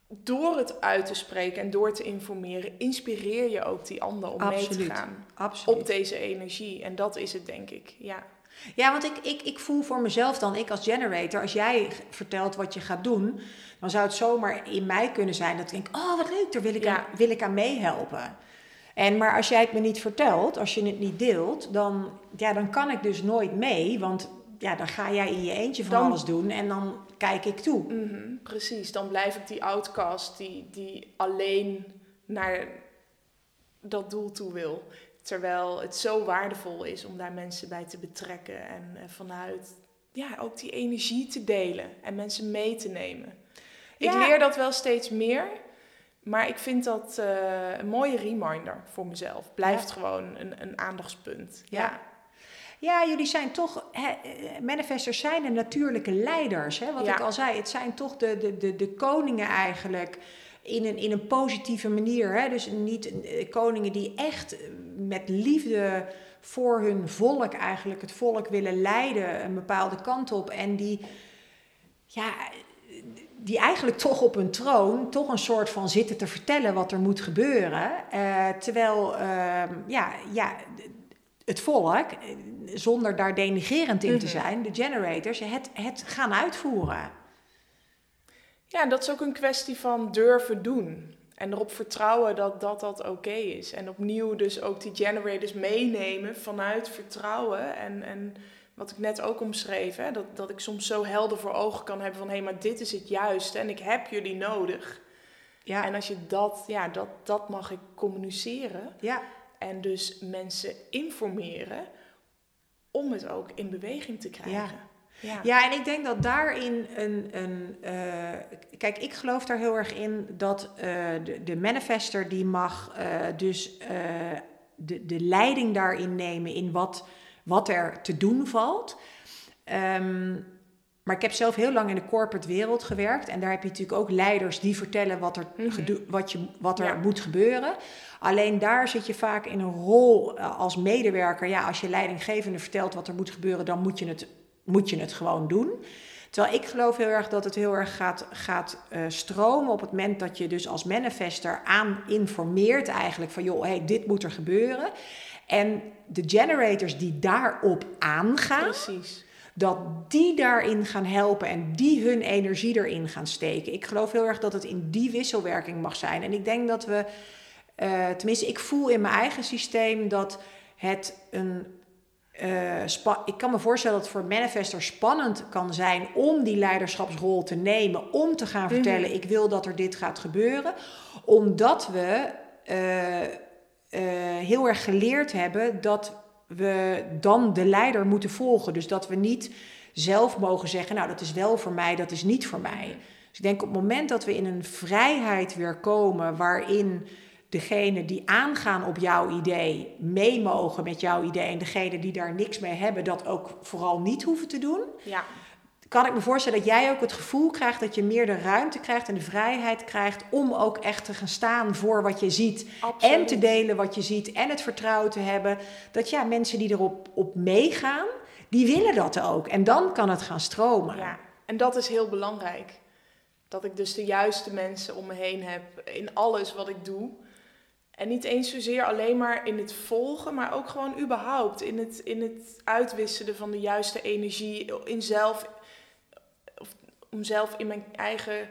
Door het uit te spreken en door te informeren, inspireer je ook die ander om mee te gaan
absoluut.
op deze energie. En dat is het, denk ik. Ja.
Ja, want ik, ik, ik voel voor mezelf dan, ik als generator, als jij vertelt wat je gaat doen, dan zou het zomaar in mij kunnen zijn dat ik denk, oh wat leuk, daar wil ik,
Ja.
aan, wil ik aan meehelpen. En maar als jij het me niet vertelt, als je het niet deelt, dan, ja, dan kan ik dus nooit mee, want ja, dan ga jij in je eentje van
Dan-
alles doen en dan kijk ik toe.
Mhm, precies, dan blijf ik die outcast die, die alleen naar dat doel toe wil. Terwijl het zo waardevol is om daar mensen bij te betrekken en eh, vanuit ja, ook die energie te delen en mensen mee te nemen. Ik
Ja.
leer dat wel steeds meer, maar ik vind dat eh, een mooie reminder voor mezelf. Blijft gewoon een, een aandachtspunt.
Ja.
Ja.
Ja, jullie zijn toch, hè, eh, manifestors zijn de natuurlijke leiders. Hè? Wat
Ja.
ik al zei, het zijn toch de, de, de, de koningen eigenlijk in een, in een positieve manier. Hè? Dus niet eh, koningen die echt eh, met liefde voor hun volk eigenlijk het volk willen leiden een bepaalde kant op. En die, ja, die eigenlijk toch op hun troon toch een soort van zitten te vertellen wat er moet gebeuren. Eh, terwijl, ehm, ja, ja, het volk, zonder daar denigerend in te
Mhm.
zijn, de generators, het, het gaan uitvoeren.
Ja, dat is ook een kwestie van durven doen. En erop vertrouwen dat dat, dat oké is. En opnieuw dus ook die generators meenemen vanuit vertrouwen. En, en wat ik net ook omschreef, hè, dat, dat ik soms zo helder voor ogen kan hebben van... hé, maar dit is het juiste en ik heb jullie nodig.
Ja,
En als je dat, ja, dat, dat mag ik communiceren.
ja,
En dus mensen informeren om het ook in beweging te krijgen. Ja.
Ja, en ik denk dat daarin een. een eh, kijk, ik geloof daar heel erg in dat eh, de, de manifester die mag eh, dus de, de leiding daarin nemen in wat, wat er te doen valt. Ehm, maar ik heb zelf heel lang in de corporate wereld gewerkt. En daar heb je natuurlijk ook leiders die vertellen wat er,
Mhm.
wat je, wat er
Ja.
moet gebeuren. Alleen daar zit je vaak in een rol als medewerker. Ja, als je leidinggevende vertelt wat er moet gebeuren, dan moet je het, moet je het gewoon doen. Terwijl ik geloof heel erg dat het heel erg gaat, gaat eh, stromen op het moment dat je dus als manifester aan informeert eigenlijk van joh, hey, dit moet er gebeuren. En de generators die daarop aangaan,
Precies.
dat die daarin gaan helpen en die hun energie erin gaan steken. Ik geloof heel erg dat het in die wisselwerking mag zijn. En ik denk dat we, eh, tenminste, ik voel in mijn eigen systeem dat het een. Eh, ik kan me voorstellen dat het voor manifestors spannend kan zijn om die leiderschapsrol te nemen, om te gaan
Mhm.
vertellen: ik wil dat er dit gaat gebeuren, omdat we eh, eh, heel erg geleerd hebben dat we dan de leider moeten volgen. Dus dat we niet zelf mogen zeggen, nou dat is wel voor mij, dat is niet voor mij. Dus ik denk op het moment dat we in een vrijheid weer komen waarin degene die aangaan op jouw idee mee mogen met jouw idee en degene die daar niks mee hebben dat ook vooral niet hoeven te doen,
Ja.
kan ik me voorstellen dat jij ook het gevoel krijgt dat je meer de ruimte krijgt en de vrijheid krijgt om ook echt te gaan staan voor wat je ziet
Absoluut.
en te delen wat je ziet en het vertrouwen te hebben. Dat ja, mensen die erop op meegaan, die willen dat ook. En dan kan het gaan stromen.
Ja, en dat is heel belangrijk. Dat ik dus de juiste mensen om me heen heb in alles wat ik doe. En niet eens zozeer alleen maar in het volgen, maar ook gewoon überhaupt in het, in het uitwisselen van de juiste energie in zelf. Of om zelf in mijn eigen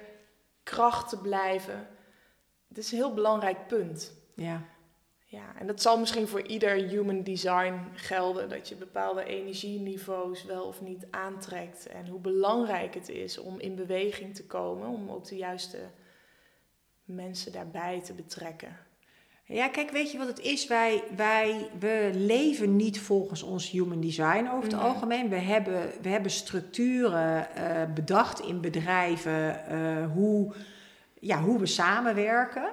kracht te blijven. Dat is een heel belangrijk punt.
Ja.
Ja, en dat zal misschien voor ieder human design gelden, dat je bepaalde energieniveaus wel of niet aantrekt. En hoe belangrijk het is om in beweging te komen, om ook de juiste mensen daarbij te betrekken.
Ja, kijk, weet je wat het is? Wij, wij we leven niet volgens ons human design over het
Mhm.
algemeen. We hebben, we hebben structuren eh, bedacht in bedrijven eh, hoe, ja, hoe we samenwerken.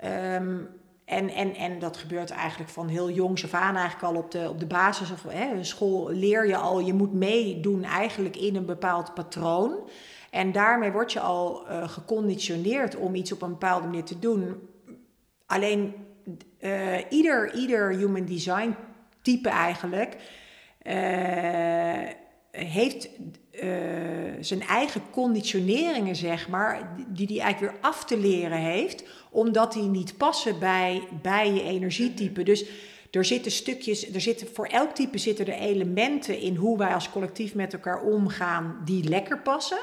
Ehm, en, en, en dat gebeurt eigenlijk van heel jongs af aan, eigenlijk al op de, op de basis of hè, school leer je al, je moet meedoen eigenlijk in een bepaald patroon. En daarmee word je al eh, geconditioneerd om iets op een bepaalde manier te doen. Alleen eh, ieder, ieder human design type eigenlijk eh, heeft eh, zijn eigen conditioneringen, zeg maar, die die eigenlijk weer af te leren heeft, omdat die niet passen bij, bij je energietype. Dus er zitten stukjes, er zitten, voor elk type zitten er elementen in hoe wij als collectief met elkaar omgaan die lekker passen.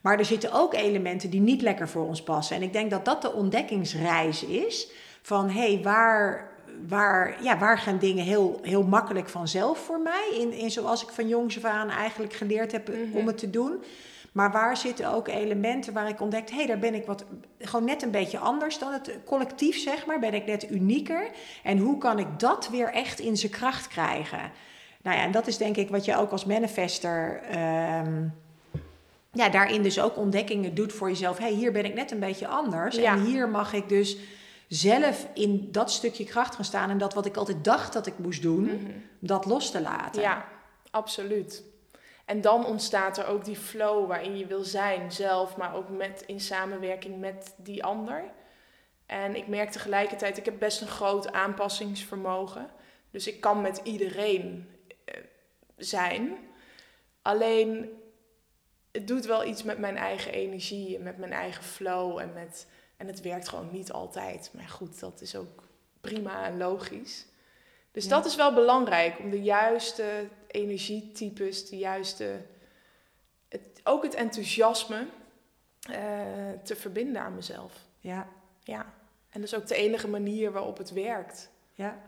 Maar er zitten ook elementen die niet lekker voor ons passen. En ik denk dat dat de ontdekkingsreis is van hé, hey, waar, waar, ja, waar gaan dingen heel, heel makkelijk vanzelf voor mij? In, in zoals ik van jongs af aan eigenlijk geleerd heb
Mhm.
om het te doen. Maar waar zitten ook elementen waar ik ontdekt, hé, hey, daar ben ik wat, gewoon net een beetje anders dan het collectief, zeg maar. Ben ik net unieker. En hoe kan ik dat weer echt in zijn kracht krijgen? Nou ja, en dat is denk ik wat je ook als manifester. ehm, ja, daarin dus ook ontdekkingen doet voor jezelf. Hey, hier ben ik net een beetje anders.
Ja.
En hier mag ik dus zelf in dat stukje kracht gaan staan. En dat wat ik altijd dacht dat ik moest doen,
Mhm.
dat los te laten.
Ja, absoluut. En dan ontstaat er ook die flow waarin je wil zijn zelf, maar ook met, in samenwerking met die ander. En ik merk tegelijkertijd, ik heb best een groot aanpassingsvermogen. Dus ik kan met iedereen eh, zijn. Alleen, het doet wel iets met mijn eigen energie en met mijn eigen flow. En, met, en het werkt gewoon niet altijd. Maar goed, dat is ook prima en logisch. Dus
Ja.
dat is wel belangrijk om de juiste energietypes, de juiste. Het, ook het enthousiasme eh, te verbinden aan mezelf.
Ja,
Ja. En dat is ook de enige manier waarop het werkt.
Ja.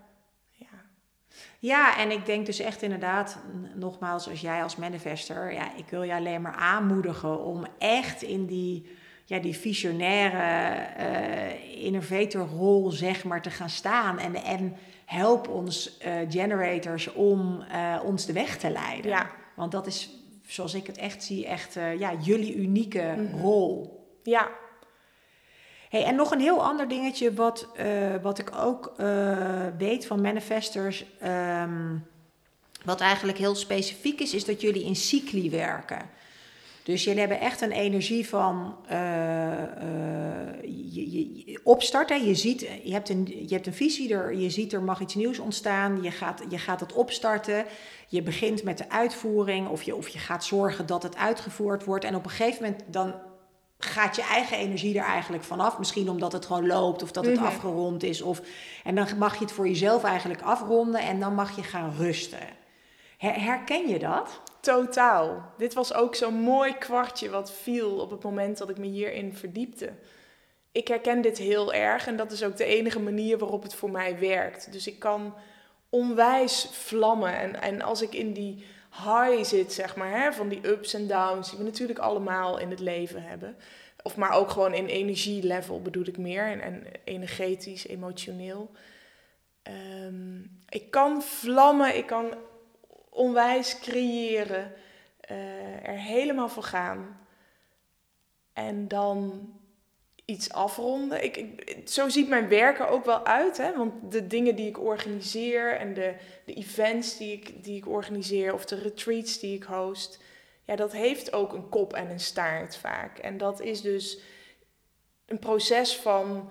Ja,
en ik denk dus echt inderdaad, nogmaals, als jij als manifester, ja, ik wil je alleen maar aanmoedigen om echt in die, ja, die visionaire eh innovatorrol, zeg maar, te gaan staan. En, en help ons eh, generators om eh, ons de weg te leiden.
Ja.
Want dat is, zoals ik het echt zie, echt ja, jullie unieke
Mhm.
rol.
Ja.
Hey, en nog een heel ander dingetje wat, eh, wat ik ook eh, weet van manifestors. ehm, wat eigenlijk heel specifiek is, is dat jullie in cycli werken. Dus jullie hebben echt een energie van eh, je, je, je- opstarten. Je, ziet, je, hebt een, je hebt een visie, er, je ziet er mag iets nieuws ontstaan. Je gaat, je gaat het opstarten. Je begint met de uitvoering of je, of je gaat zorgen dat het uitgevoerd wordt. En op een gegeven moment dan gaat je eigen energie er eigenlijk vanaf. Misschien omdat het gewoon loopt of dat het
Mhm.
afgerond is. Of, en dan mag je het voor jezelf eigenlijk afronden en dan mag je gaan rusten. Her- herken je dat?
Totaal. Dit was ook zo'n mooi kwartje wat viel op het moment dat ik me hierin verdiepte. Ik herken dit heel erg en dat is ook de enige manier waarop het voor mij werkt. Dus ik kan onwijs vlammen. En, en als ik in die high zit, zeg maar, hè, van die ups en downs, die we natuurlijk allemaal in het leven hebben. Of maar ook gewoon in energielevel bedoel ik meer. En, en energetisch, emotioneel. Ehm, ik kan vlammen, ik kan onwijs creëren, eh, er helemaal voor gaan. En dan iets afronden. Ik, ik, zo ziet mijn werken ook wel uit. Hè? Want de dingen die ik organiseer en de, de events die ik, die ik organiseer of de retreats die ik host, ja, dat heeft ook een kop en een staart vaak. En dat is dus een proces van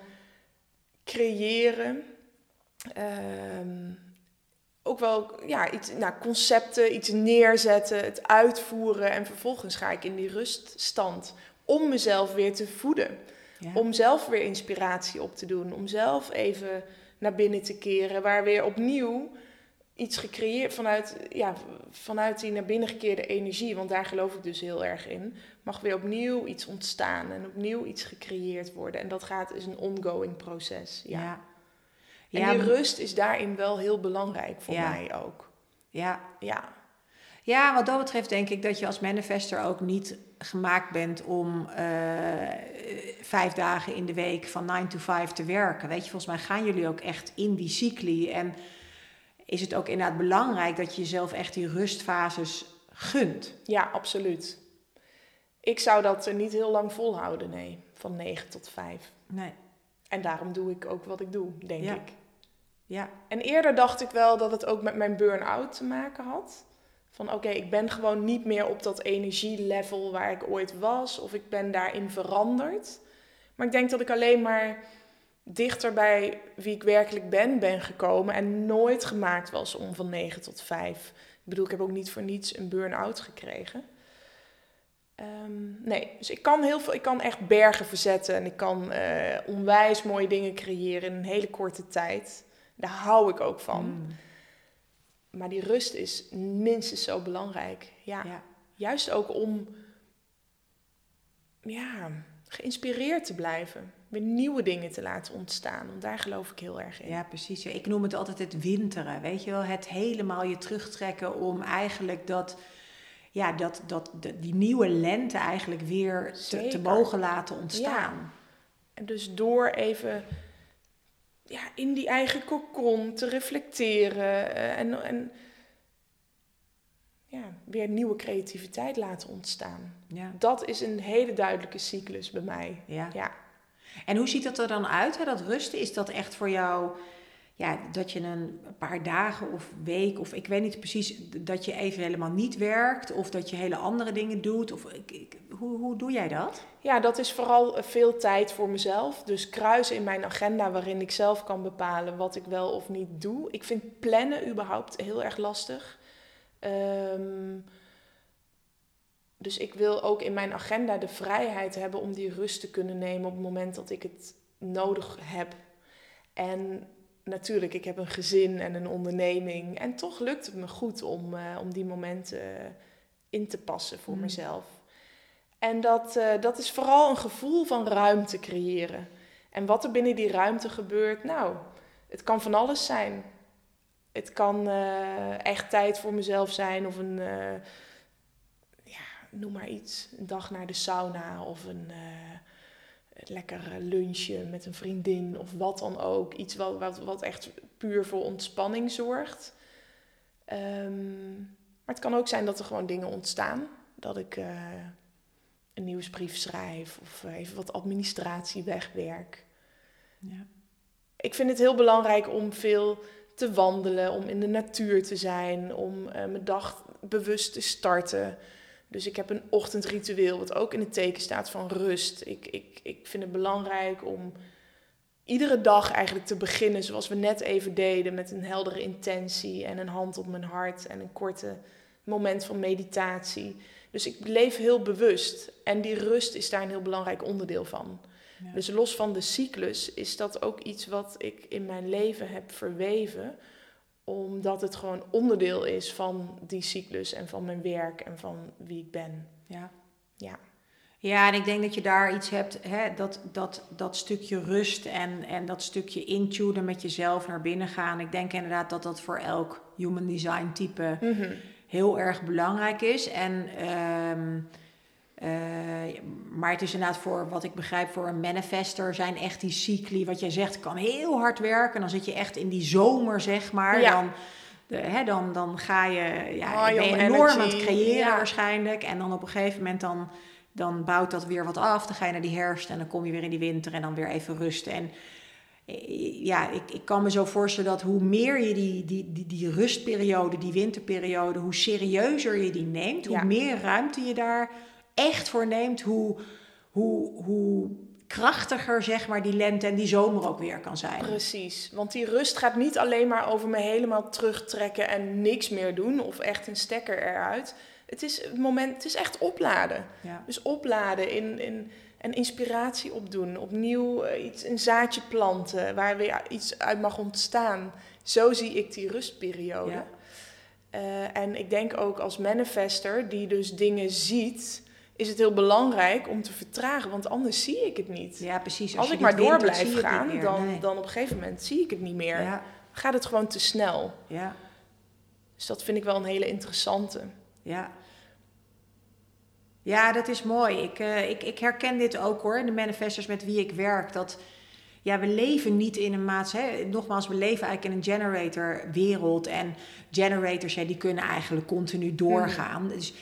creëren. ehm, ook wel ja, iets, nou, concepten, iets neerzetten, het uitvoeren. En vervolgens ga ik in die ruststand om mezelf weer te voeden.
Ja.
Om zelf weer inspiratie op te doen. Om zelf even naar binnen te keren. Waar weer opnieuw iets gecreëerd vanuit, ja, vanuit die naar binnen gekeerde energie, want daar geloof ik dus heel erg in, mag weer opnieuw iets ontstaan en opnieuw iets gecreëerd worden. En dat gaat is een ongoing proces. Ja.
Ja.
En
Ja,
die rust is daarin wel heel belangrijk voor mij ook.
Ja.
Ja,
ja, wat dat betreft denk ik dat je als manifester ook niet gemaakt bent om eh, vijf dagen in de week van 9 to 5 te werken. Weet je, volgens mij gaan jullie ook echt in die cycli. En is het ook inderdaad belangrijk dat je jezelf echt die rustfases gunt.
ja, absoluut. Ik zou dat niet heel lang volhouden, nee, van 9 tot 5.
Nee.
En daarom doe ik ook wat ik doe, denk
Ja.
ik.
Ja.
En eerder dacht ik wel dat het ook met mijn burn-out te maken had. Van oké, ik ben gewoon niet meer op dat energielevel waar ik ooit was. Of ik ben daarin veranderd. Maar ik denk dat ik alleen maar dichter bij wie ik werkelijk ben ben gekomen. En nooit gemaakt was om van 9 tot 5. Ik bedoel, ik heb ook niet voor niets een burn-out gekregen. Ehm, nee, dus ik kan heel veel, ik kan echt bergen verzetten en ik kan eh, onwijs mooie dingen creëren in een hele korte tijd. Daar hou ik ook van.
Mm.
Maar die rust is minstens zo belangrijk. Ja.
Ja.
Juist ook om ja, geïnspireerd te blijven. Weer nieuwe dingen te laten ontstaan. Want daar geloof ik heel erg in.
Ja, precies. Ja, Ik noem het altijd het winteren. Weet je wel, het helemaal je terugtrekken om eigenlijk dat, ja, dat, dat, die nieuwe lente eigenlijk weer te, te mogen laten ontstaan.
En dus door even ja, in die eigen kokon te reflecteren eh, en, en ja, weer nieuwe creativiteit laten ontstaan.
Ja.
Dat is een hele duidelijke cyclus bij mij.
Ja.
Ja.
En hoe ziet dat er dan uit, hè, dat rusten? Is dat echt voor jou, ja, dat je een paar dagen of week, of ik weet niet precies, dat je even helemaal niet werkt, of dat je hele andere dingen doet? Of, ik, ik- hoe, hoe doe jij dat?
Ja, dat is vooral eh, veel tijd voor mezelf. Dus kruisen in mijn agenda waarin ik zelf kan bepalen wat ik wel of niet doe. Ik vind plannen überhaupt heel erg lastig. Ehm, dus ik wil ook in mijn agenda de vrijheid hebben om die rust te kunnen nemen op het moment dat ik het nodig heb. En natuurlijk, ik heb een gezin en een onderneming. En toch lukt het me goed om, eh, om die momenten in te passen voor
Mm.
mezelf. En dat, eh, dat is vooral een gevoel van ruimte creëren. En wat er binnen die ruimte gebeurt, nou, het kan van alles zijn. Het kan eh, echt tijd voor mezelf zijn of een, ja, noem maar iets, een dag naar de sauna of een lekker eh, lunchje met een vriendin of wat dan ook. Iets wat, wat, wat echt puur voor ontspanning zorgt. Ehm, maar het kan ook zijn dat er gewoon dingen ontstaan. Dat ik eh, een nieuwsbrief schrijf of eh, even wat administratie wegwerk.
Ja.
Ik vind het heel belangrijk om veel te wandelen, om in de natuur te zijn, om eh, mijn dag bewust te starten. Dus ik heb een ochtendritueel wat ook in het teken staat van rust. Ik, ik, ik vind het belangrijk om iedere dag eigenlijk te beginnen zoals we net even deden, met een heldere intentie en een hand op mijn hart en een korte moment van meditatie. Dus ik leef heel bewust en die rust is daar een heel belangrijk onderdeel van.
Ja.
Dus los van de cyclus is dat ook iets wat ik in mijn leven heb verweven, omdat het gewoon onderdeel is van die cyclus en van mijn werk en van wie ik ben.
Ja.
Ja.
Ja, en ik denk dat je daar iets hebt, hè, dat, dat, dat stukje rust en, en dat stukje intunen met jezelf naar binnen gaan. Ik denk inderdaad dat dat voor elk human design type heel erg belangrijk is. En, ehm, eh, maar het is inderdaad voor, wat ik begrijp, voor een manifester zijn echt die cycli, wat jij zegt, kan heel hard werken. Dan zit je echt in die zomer, zeg maar.
Ja.
Dan, de, hè, dan, dan ga je, ja, ben je enorm aan het creëren
ja.
waarschijnlijk. En dan op een gegeven moment dan, dan bouwt dat weer wat af. Dan ga je naar die herfst en dan kom je weer in die winter en dan weer even rusten. En eh, ja, ik, ik kan me zo voorstellen dat hoe meer je die, die, die, die rustperiode, die winterperiode, hoe serieuzer je die neemt, hoe meer ruimte je daar echt voor neemt, hoe, hoe, hoe krachtiger zeg maar die lente en die zomer ook weer kan zijn.
Precies, want die rust gaat niet alleen maar over me helemaal terugtrekken en niks meer doen of echt een stekker eruit. Het is het moment, het is echt opladen.
Ja.
Dus opladen in, in En inspiratie opdoen, opnieuw eh, iets, een zaadje planten waar weer iets uit mag ontstaan. Zo zie ik die rustperiode.
Ja.
Eh, en ik denk ook als manifester die dus dingen ziet, is het heel belangrijk om te vertragen, want anders zie ik het niet.
Ja, precies.
Als, ik maar door
wint,
blijf gaan,
meer.
dan,
Nee.
dan op een gegeven moment zie ik het niet meer.
Ja,
Gaat het gewoon te snel.
ja,
Dus dat vind ik wel een hele interessante.
ja. Ja, dat is mooi. Ik, eh, ik, ik herken dit ook hoor, de manifestors met wie ik werk. Dat ja, we leven niet in een maatschappij. Nogmaals, we leven eigenlijk in een generator-wereld. En generators, ja, die kunnen eigenlijk continu doorgaan. Dus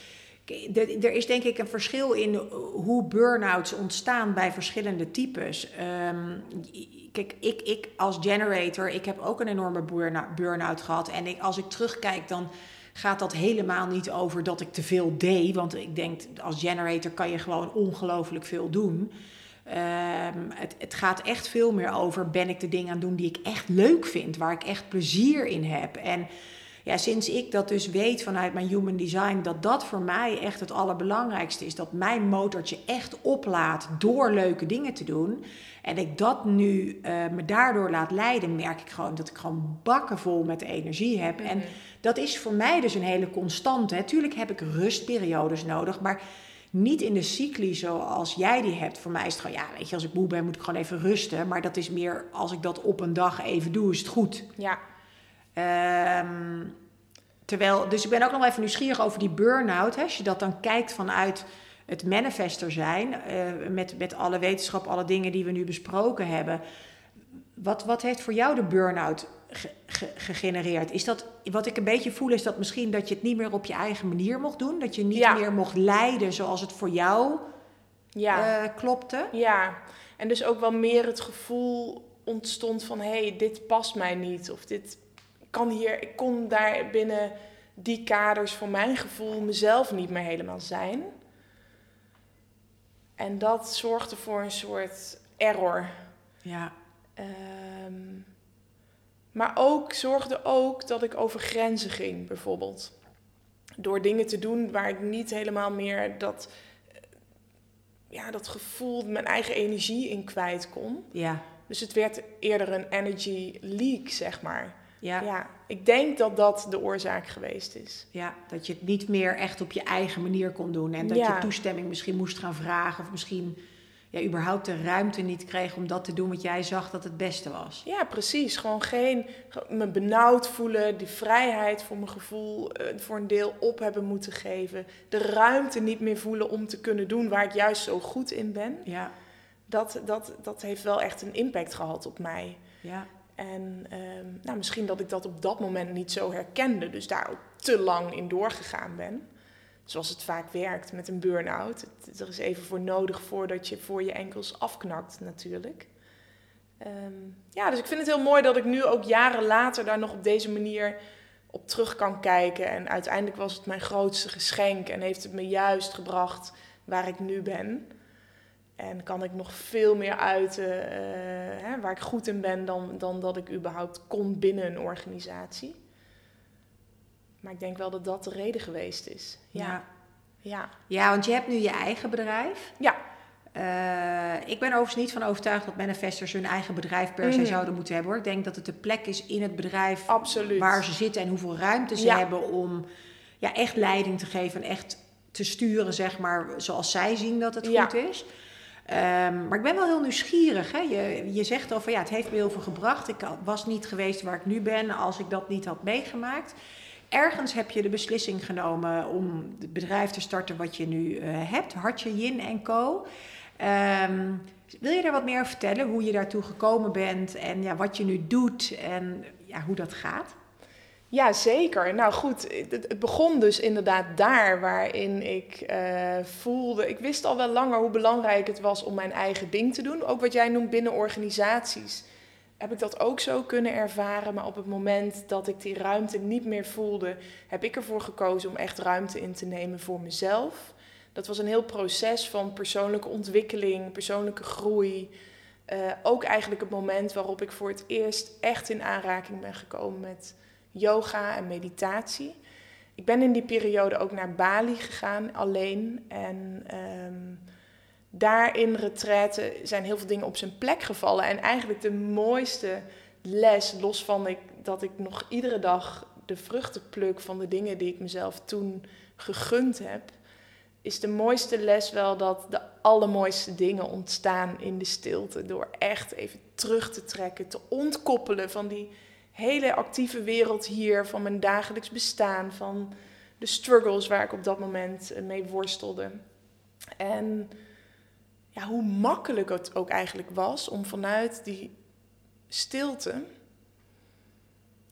er is denk ik een verschil in hoe burn-outs ontstaan bij verschillende types. Ehm, kijk, ik, ik als generator, ik heb ook een enorme burn- burn-out gehad. En ik, als ik terugkijk, dan gaat dat helemaal niet over dat ik te veel deed. Want ik denk, als generator kan je gewoon ongelooflijk veel doen. Ehm, het, het gaat echt veel meer over, ben ik de dingen aan het doen die ik echt leuk vind, waar ik echt plezier in heb. En ja, sinds ik dat dus weet vanuit mijn human design, dat dat voor mij echt het allerbelangrijkste is. Dat mijn motortje echt oplaat door leuke dingen te doen. En ik dat nu eh, me daardoor laat leiden, merk ik gewoon dat ik gewoon bakken vol met energie heb. En dat is voor mij dus een hele constante. Tuurlijk heb ik rustperiodes nodig, maar niet in de cycli zoals jij die hebt. Voor mij is het gewoon, ja, weet je, als ik moe ben, moet ik gewoon even rusten. Maar dat is meer, als ik dat op een dag even doe, is het goed.
Ja,
Ehm, terwijl, dus ik ben ook nog even nieuwsgierig over die burn-out. Hè, als je dat dan kijkt vanuit het manifester zijn, eh, met, met alle wetenschap, alle dingen die we nu besproken hebben. Wat, wat heeft voor jou de burn-out ge- ge- gegenereerd? Is dat, wat ik een beetje voel, is dat misschien dat je het niet meer op je eigen manier mocht doen? Dat je niet
Ja.
meer mocht leiden zoals het voor jou
ja.
eh, klopte?
Ja, en dus ook wel meer het gevoel ontstond van hé, hey, dit past mij niet. Of dit kan hier, ik kon daar binnen die kaders voor mijn gevoel mezelf niet meer helemaal zijn. En dat zorgde voor een soort error.
Ja,
Ehm, maar ook zorgde ook dat ik over grenzen ging, bijvoorbeeld. Door dingen te doen waar ik niet helemaal meer dat, eh, ja, dat gevoel, mijn eigen energie in kwijt kon.
ja,
Dus het werd eerder een energy leak, zeg maar.
Ja.
Ja, ik denk dat dat de oorzaak geweest is.
Ja, dat je het niet meer echt op je eigen manier kon doen. En dat
Ja.
je toestemming misschien moest gaan vragen. Of misschien ja, überhaupt de ruimte niet kreeg om dat te doen wat jij zag dat het beste was.
Ja, precies. Gewoon geen ge- me benauwd voelen, die vrijheid voor mijn gevoel eh, voor een deel op hebben moeten geven. De ruimte niet meer voelen om te kunnen doen waar ik juist zo goed in ben.
Ja,
Dat, dat, dat heeft wel echt een impact gehad op mij.
ja,
En ehm, nou, misschien dat ik dat op dat moment niet zo herkende, dus daar ook te lang in doorgegaan ben. Zoals het vaak werkt met een burn-out. Er is even voor nodig voordat je voor je enkels afknakt natuurlijk. Ehm, ja, dus ik vind het heel mooi dat ik nu ook jaren later daar nog op deze manier op terug kan kijken. En uiteindelijk was het mijn grootste geschenk en heeft het me juist gebracht waar ik nu ben. En kan ik nog veel meer uiten eh, hè, waar ik goed in ben dan, dan dat ik überhaupt kon binnen een organisatie. Maar ik denk wel dat dat de reden geweest is.
ja.
Ja, ja.
Ja, want je hebt nu je eigen bedrijf.
Ja.
Eh, ik ben overigens niet van overtuigd dat manifestors hun eigen bedrijf per se
Mhm.
zouden moeten hebben. Hoor. Ik denk dat het de plek is in het bedrijf
absoluut.
waar ze zitten en hoeveel ruimte ze
Ja.
hebben om ja, echt leiding te geven en echt te sturen, zeg maar, zoals zij zien dat het goed is. Ehm, maar ik ben wel heel nieuwsgierig. Hè? Je, je zegt al van ja, het heeft me heel veel gebracht. Ik was niet geweest waar ik nu ben als ik dat niet had meegemaakt. Ergens heb je de beslissing genomen om het bedrijf te starten wat je nu eh, hebt, Hartje Yin Co. Ehm, wil je daar wat meer over vertellen? Hoe je daartoe gekomen bent en ja, wat je nu doet en ja, hoe dat gaat?
Ja, zeker. Nou goed, het, begon dus inderdaad daar waarin ik eh, voelde. Ik wist al wel langer hoe belangrijk het was om mijn eigen ding te doen. Ook wat jij noemt binnen organisaties. Heb ik dat ook zo kunnen ervaren. Maar op het moment dat ik die ruimte niet meer voelde, heb ik ervoor gekozen om echt ruimte in te nemen voor mezelf. Dat was een heel proces van persoonlijke ontwikkeling, persoonlijke groei. Eh, ook eigenlijk het moment waarop ik voor het eerst echt in aanraking ben gekomen met yoga en meditatie. Ik ben in die periode ook naar Bali gegaan, alleen. En ehm, daar in retraite zijn heel veel dingen op zijn plek gevallen. En eigenlijk de mooiste les, los van ik, dat ik nog iedere dag de vruchten pluk van de dingen die ik mezelf toen gegund heb, is de mooiste les wel dat de allermooiste dingen ontstaan in de stilte. Door echt even terug te trekken, te ontkoppelen van die hele actieve wereld hier, van mijn dagelijks bestaan, van de struggles waar ik op dat moment mee worstelde. En ja, hoe makkelijk het ook eigenlijk was om vanuit die stilte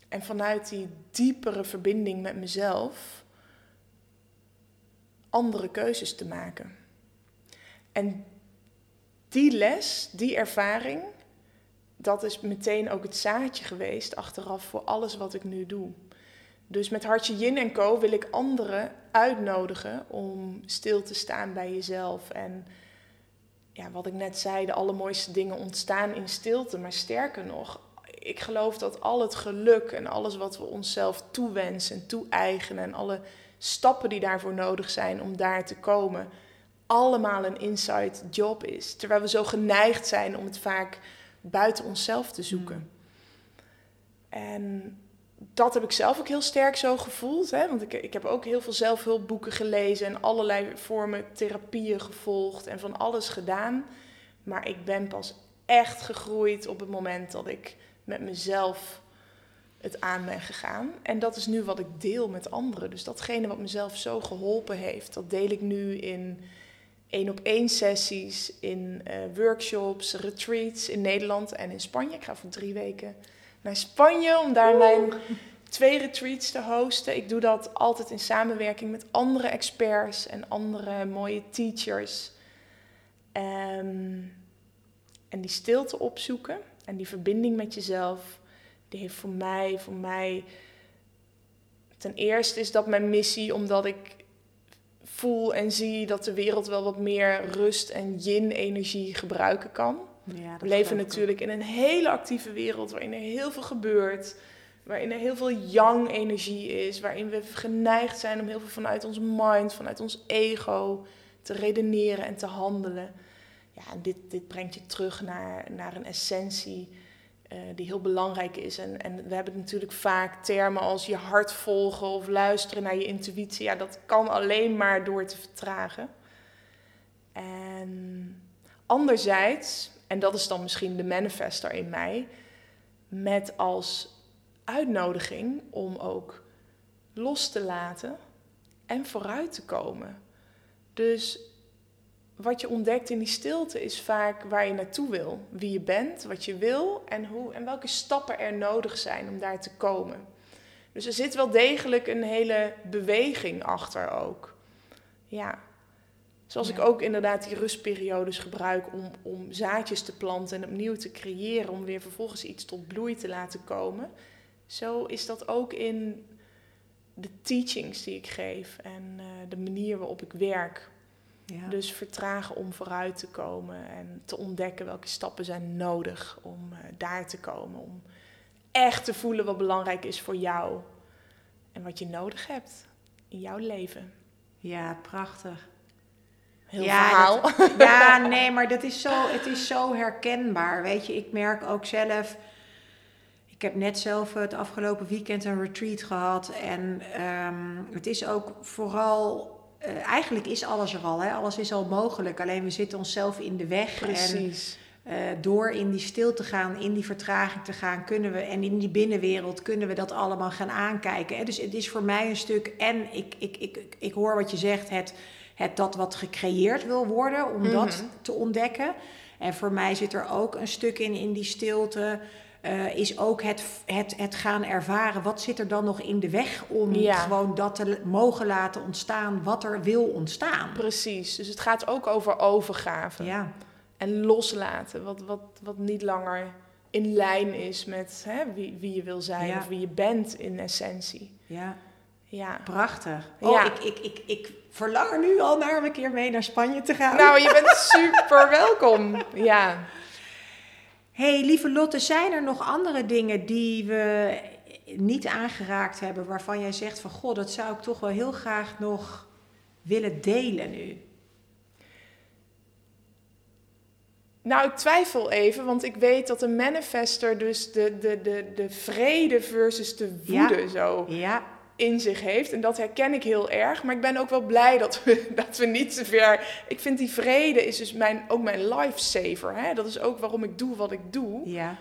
en vanuit die diepere verbinding met mezelf andere keuzes te maken. En die les, die ervaring, dat is meteen ook het zaadje geweest achteraf voor alles wat ik nu doe. Dus met Hartje Yin en Co wil ik anderen uitnodigen om stil te staan bij jezelf. En ja, wat ik net zei, de allermooiste dingen ontstaan in stilte. Maar sterker nog, ik geloof dat al het geluk en alles wat we onszelf toewensen en toe-eigenen en alle stappen die daarvoor nodig zijn om daar te komen, allemaal een inside job is. Terwijl we zo geneigd zijn om het vaak buiten onszelf te zoeken. Hmm. En dat heb ik zelf ook heel sterk zo gevoeld. Hè? Want ik, ik heb ook heel veel zelfhulpboeken gelezen en allerlei vormen therapieën gevolgd en van alles gedaan. Maar ik ben pas echt gegroeid op het moment dat ik met mezelf het aan ben gegaan. En dat is nu wat ik deel met anderen. Dus datgene wat mezelf zo geholpen heeft, dat deel ik nu in één op één sessies, in uh, workshops, retreats in Nederland en in Spanje. Ik ga voor drie weken naar Spanje om daar mijn twee retreats te hosten. Ik doe dat altijd in samenwerking met andere experts en andere mooie teachers. Um, en die stilte opzoeken en die verbinding met jezelf, die heeft voor mij, voor mij, ten eerste is dat mijn missie, omdat ik voel en zie dat de wereld wel wat meer rust en yin-energie gebruiken kan. Ja, we leven natuurlijk in een hele actieve wereld waarin er heel veel gebeurt. Waarin er heel veel yang energie is. Waarin we geneigd zijn om heel veel vanuit ons mind, vanuit ons ego te redeneren en te handelen. Ja, en dit, dit brengt je terug naar, naar een essentie uh, die heel belangrijk is. En, en we hebben natuurlijk vaak termen als je hart volgen of luisteren naar je intuïtie. Ja, dat kan alleen maar door te vertragen. En anderzijds en dat is dan misschien de manifester in mij, met als uitnodiging om ook los te laten en vooruit te komen. Dus wat je ontdekt in die stilte is vaak waar je naartoe wil, wie je bent, wat je wil en, hoe, en welke stappen er nodig zijn om daar te komen. Dus er zit wel degelijk een hele beweging achter ook. Ja. Zoals ik ook inderdaad die rustperiodes gebruik om, om zaadjes te planten en opnieuw te creëren, om weer vervolgens iets tot bloei te laten komen. Zo is dat ook in de teachings die ik geef en uh, de manier waarop ik werk. Ja. Dus vertragen om vooruit te komen en te ontdekken welke stappen zijn nodig om uh, daar te komen. Om echt te voelen wat belangrijk is voor jou en wat je nodig hebt in jouw leven.
Ja, prachtig
ja,
ja, nee, maar dat is zo, het is zo herkenbaar. Weet je, ik merk ook zelf. Ik heb net zelf het afgelopen weekend een retreat gehad. En um, het is ook vooral. Uh, eigenlijk is alles er al, hè? alles is al mogelijk. Alleen we zitten onszelf in de weg.
Precies.
En uh, door in die stil te gaan, in die vertraging te gaan, kunnen we, en in die binnenwereld kunnen we dat allemaal gaan aankijken. Hè? Dus het is voor mij een stuk, en ik, ik, ik, ik hoor wat je zegt, het het dat wat gecreëerd wil worden, om dat mhm. te ontdekken. En voor mij zit er ook een stuk in, in die stilte. Uh, is ook het, het, het gaan ervaren. Wat zit er dan nog in de weg om gewoon dat te mogen laten ontstaan wat er wil ontstaan?
Precies. Dus het gaat ook over overgave.
Ja.
En loslaten. Wat, wat, wat niet langer in lijn is met hè, wie, wie je wil zijn of wie je bent in essentie.
Ja.
Ja.
Prachtig. Oh, ja. ik, ik, ik, ik verlang er nu al naar een keer mee naar Spanje te gaan.
Nou, je bent super welkom. Ja.
Hey, lieve Lotte, zijn er nog andere dingen die we niet aangeraakt hebben... waarvan jij zegt van... goh, dat zou ik toch wel heel graag nog willen delen nu?
Nou, ik twijfel even, want ik weet dat een manifester dus de, de, de, de vrede versus de woede zo
Ja,
in zich heeft. En dat herken ik heel erg. Maar ik ben ook wel blij dat we, dat we niet te ver... Ik vind die vrede is dus mijn, ook mijn lifesaver. Hè? Dat is ook waarom ik doe wat ik doe.
ja.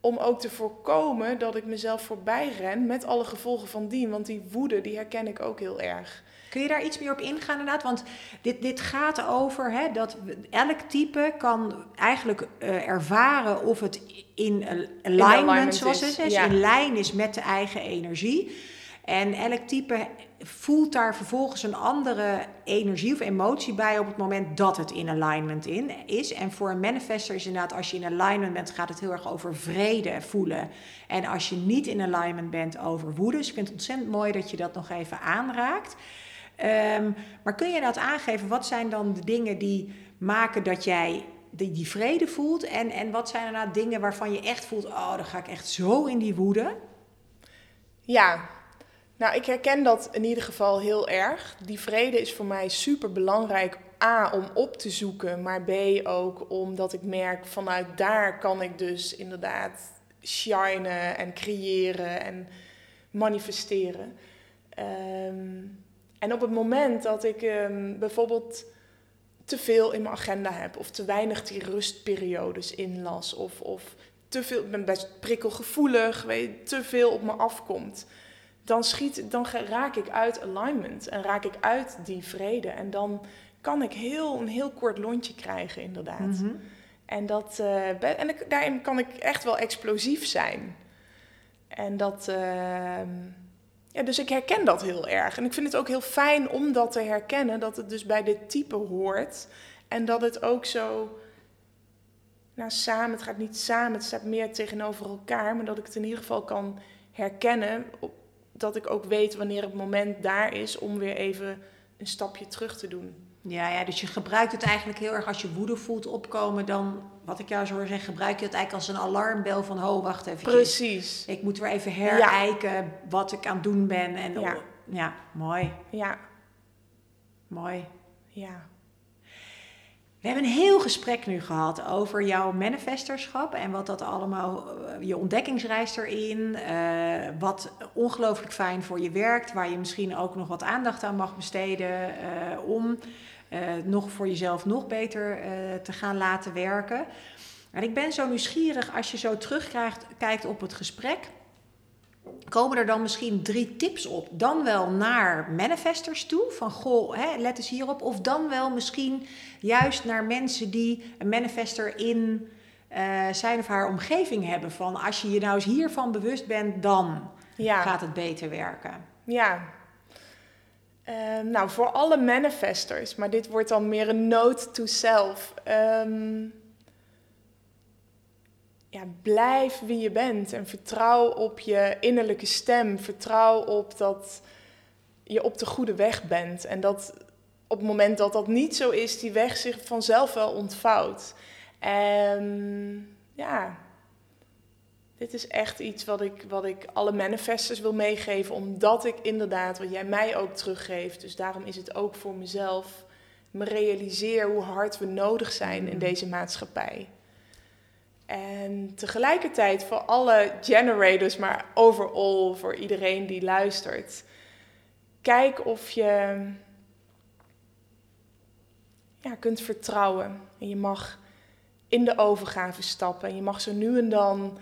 Om ook te voorkomen dat ik mezelf voorbij ren met alle gevolgen van dien. Want die woede, die herken ik ook heel erg.
Kun je daar iets meer op ingaan inderdaad? Want dit, dit gaat over hè, dat elk type kan eigenlijk eh, ervaren of het in al- alignment,
alignment
zoals
is,
het is,
ja.
in lijn is met de eigen energie. En elk type voelt daar vervolgens een andere energie of emotie bij op het moment dat het in alignment in is. En voor een manifester is inderdaad, als je in alignment bent, gaat het heel erg over vrede voelen. En als je niet in alignment bent, over woede. Dus ik vind het ontzettend mooi dat je dat nog even aanraakt. Ehm, maar kun je dat aangeven? Wat zijn dan de dingen die maken dat jij die, vrede voelt? En, en wat zijn nou dingen waarvan je echt voelt: oh, dan ga ik echt zo in die woede?
Ja, nou ik herken dat in ieder geval heel erg. Die vrede is voor mij super belangrijk. A, om op te zoeken, maar B ook omdat ik merk vanuit daar kan ik dus inderdaad shinen en creëren en manifesteren. Ehm, en op het moment dat ik ehm, bijvoorbeeld te veel in mijn agenda heb of te weinig die rustperiodes inlas of, of te veel, ik ben best prikkelgevoelig, weet te veel op me afkomt, dan, schiet, dan raak ik uit alignment en raak ik uit die vrede. En dan kan ik heel, een heel kort lontje krijgen, inderdaad.
Mhm.
En, dat, eh, en ik, daarin kan ik echt wel explosief zijn. En dat. ehm, ja, dus ik herken dat heel erg. En ik vind het ook heel fijn om dat te herkennen, dat het dus bij dit type hoort. En dat het ook zo. Nou, samen, het gaat niet samen, het staat meer tegenover elkaar. Maar dat ik het in ieder geval kan herkennen. op- Dat ik ook weet wanneer het moment daar is om weer even een stapje terug te doen.
Ja, ja, dus je gebruikt het eigenlijk heel erg als je woede voelt opkomen. Dan, wat ik jou zo hoor zeggen, gebruik je het eigenlijk als een alarmbel van... ho, wacht even.
Precies.
Ik moet weer even herijken wat ik aan het doen ben. En,
Ja.
ja mooi,
Ja,
mooi.
ja.
We hebben een heel gesprek nu gehad over jouw manifesterschap en wat dat allemaal, eh, je ontdekkingsreis erin, eh, wat ongelooflijk fijn voor je werkt, waar je misschien ook nog wat aandacht aan mag besteden eh, om eh, nog voor jezelf nog beter te gaan laten werken. En ik ben zo nieuwsgierig als je zo terugkijkt kijkt op het gesprek. Komen er dan misschien drie tips op? Dan wel naar manifestors toe, van goh, hè, let eens hierop. Of dan wel misschien juist naar mensen die een manifester in eh, zijn of haar omgeving hebben. Van als je je nou eens hiervan bewust bent, dan
Ja.
gaat het beter werken.
Ja. Ehm, nou, voor alle manifestors, maar dit wordt dan meer een note to self. Ehm, ja, blijf wie je bent en vertrouw op je innerlijke stem. Vertrouw op dat je op de goede weg bent. En dat op het moment dat dat niet zo is, die weg zich vanzelf wel ontvouwt. En ja, dit is echt iets wat ik, wat ik alle manifestors wil meegeven, omdat ik inderdaad, wat jij mij ook teruggeeft, dus daarom is het ook voor mezelf, me realiseer hoe hard we nodig zijn in
Mm.
deze maatschappij. En tegelijkertijd voor alle generators, maar overal voor iedereen die luistert, kijk of je ja, kunt vertrouwen. En je mag in de overgave stappen. En je mag zo nu en dan,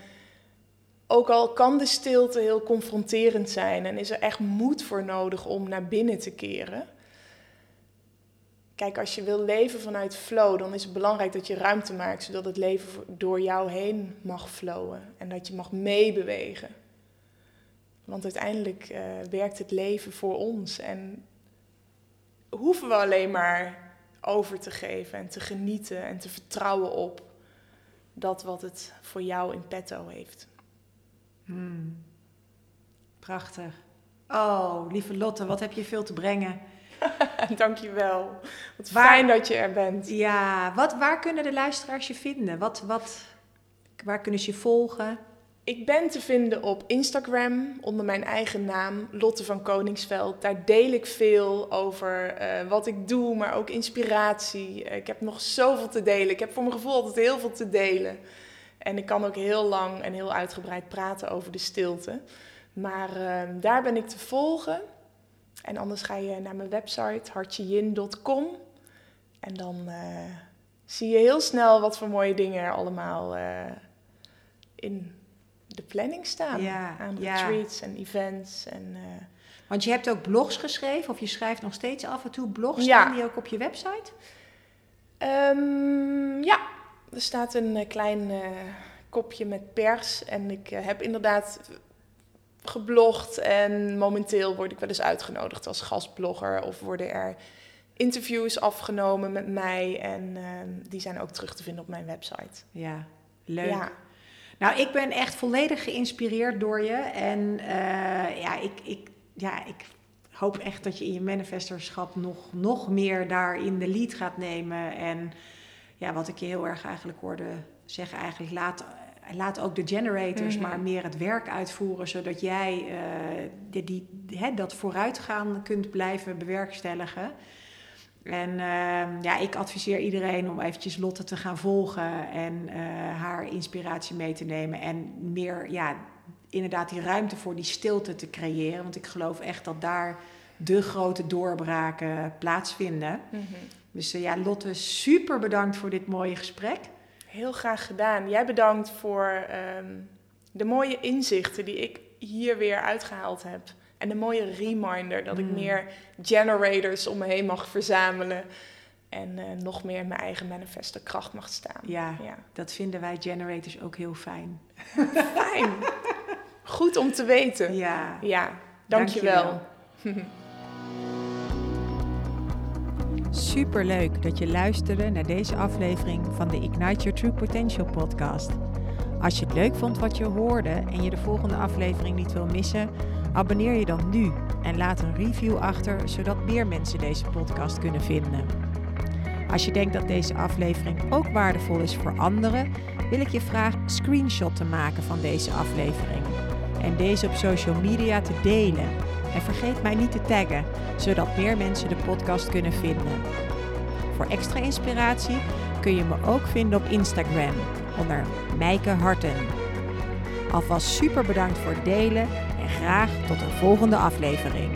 ook al kan de stilte heel confronterend zijn en is er echt moed voor nodig om naar binnen te keren. Kijk, als je wil leven vanuit flow, dan is het belangrijk dat je ruimte maakt, zodat het leven door jou heen mag flowen en dat je mag meebewegen. Want uiteindelijk eh, werkt het leven voor ons en hoeven we alleen maar over te geven en te genieten en te vertrouwen op dat wat het voor jou in petto heeft.
Hmm. Prachtig. Oh, lieve Lotte, wat heb je veel te brengen.
Dankjewel. Wat
Waar-
fijn dat je er bent.
Ja, wat, waar kunnen de luisteraars je vinden? Wat, wat, waar kunnen ze je volgen?
Ik ben te vinden op Instagram onder mijn eigen naam, Lotte van Koningsveld. Daar deel ik veel over uh, wat ik doe, maar ook inspiratie. ik heb nog zoveel te delen. Ik heb voor mijn gevoel altijd heel veel te delen. En ik kan ook heel lang en heel uitgebreid praten over de stilte. Maar uh, daar ben ik te volgen. En anders ga je naar mijn website hartjeyin.com. En dan uh, zie je heel snel wat voor mooie dingen er allemaal uh, in de planning staan.
Ja,
aan
ja.
retreats en events. En, uh,
Want je hebt ook blogs geschreven, of je schrijft nog steeds af en toe blogs.
Ja.
Staan die ook op je website?
Um, ja, er staat een klein kopje met pers. En ik heb inderdaad geblogd. En momenteel word ik wel eens uitgenodigd als gastblogger. Of worden er interviews afgenomen met mij. En ehm, die zijn ook terug te vinden op mijn website.
Ja, leuk.
Ja.
Nou, ik ben echt volledig geïnspireerd door je. En uh, ja, ik, ik, ja, ik hoop echt dat je in je manifestorschap nog, nog meer daarin de lead gaat nemen. En ja, wat ik je heel erg eigenlijk hoorde zeggen, eigenlijk laat, laat ook de generators
Mhm.
maar meer het werk uitvoeren, zodat jij uh, die, die, hè, dat vooruitgaan kunt blijven bewerkstelligen. En uh, ja, ik adviseer iedereen om eventjes Lotte te gaan volgen en uh, haar inspiratie mee te nemen. En meer, ja, inderdaad die ruimte voor die stilte te creëren. Want ik geloof echt dat daar de grote doorbraken plaatsvinden.
Mhm.
Dus uh, ja, Lotte, super bedankt voor dit mooie gesprek.
Heel graag gedaan. Jij bedankt voor um, de mooie inzichten die ik hier weer uitgehaald heb. En de mooie reminder dat ik
Mm.
meer generators om me heen mag verzamelen. En uh, nog meer in mijn eigen manifesto kracht mag staan.
Ja,
ja.
dat vinden wij generators ook heel fijn.
Fijn. Goed om te weten.
Ja,
Ja, dankjewel.
dankjewel. Super leuk dat je luisterde naar deze aflevering van de Ignite Your True Potential podcast. Als je het leuk vond wat je hoorde en je de volgende aflevering niet wil missen, abonneer je dan nu en laat een review achter, zodat meer mensen deze podcast kunnen vinden. Als je denkt dat deze aflevering ook waardevol is voor anderen, wil ik je vragen een screenshot te maken van deze aflevering en deze op social media te delen. En vergeet mij niet te taggen, zodat meer mensen de podcast kunnen vinden. Voor extra inspiratie kun je me ook vinden op Instagram onder Mijke Harten. Alvast super bedankt voor het delen en graag tot een volgende aflevering.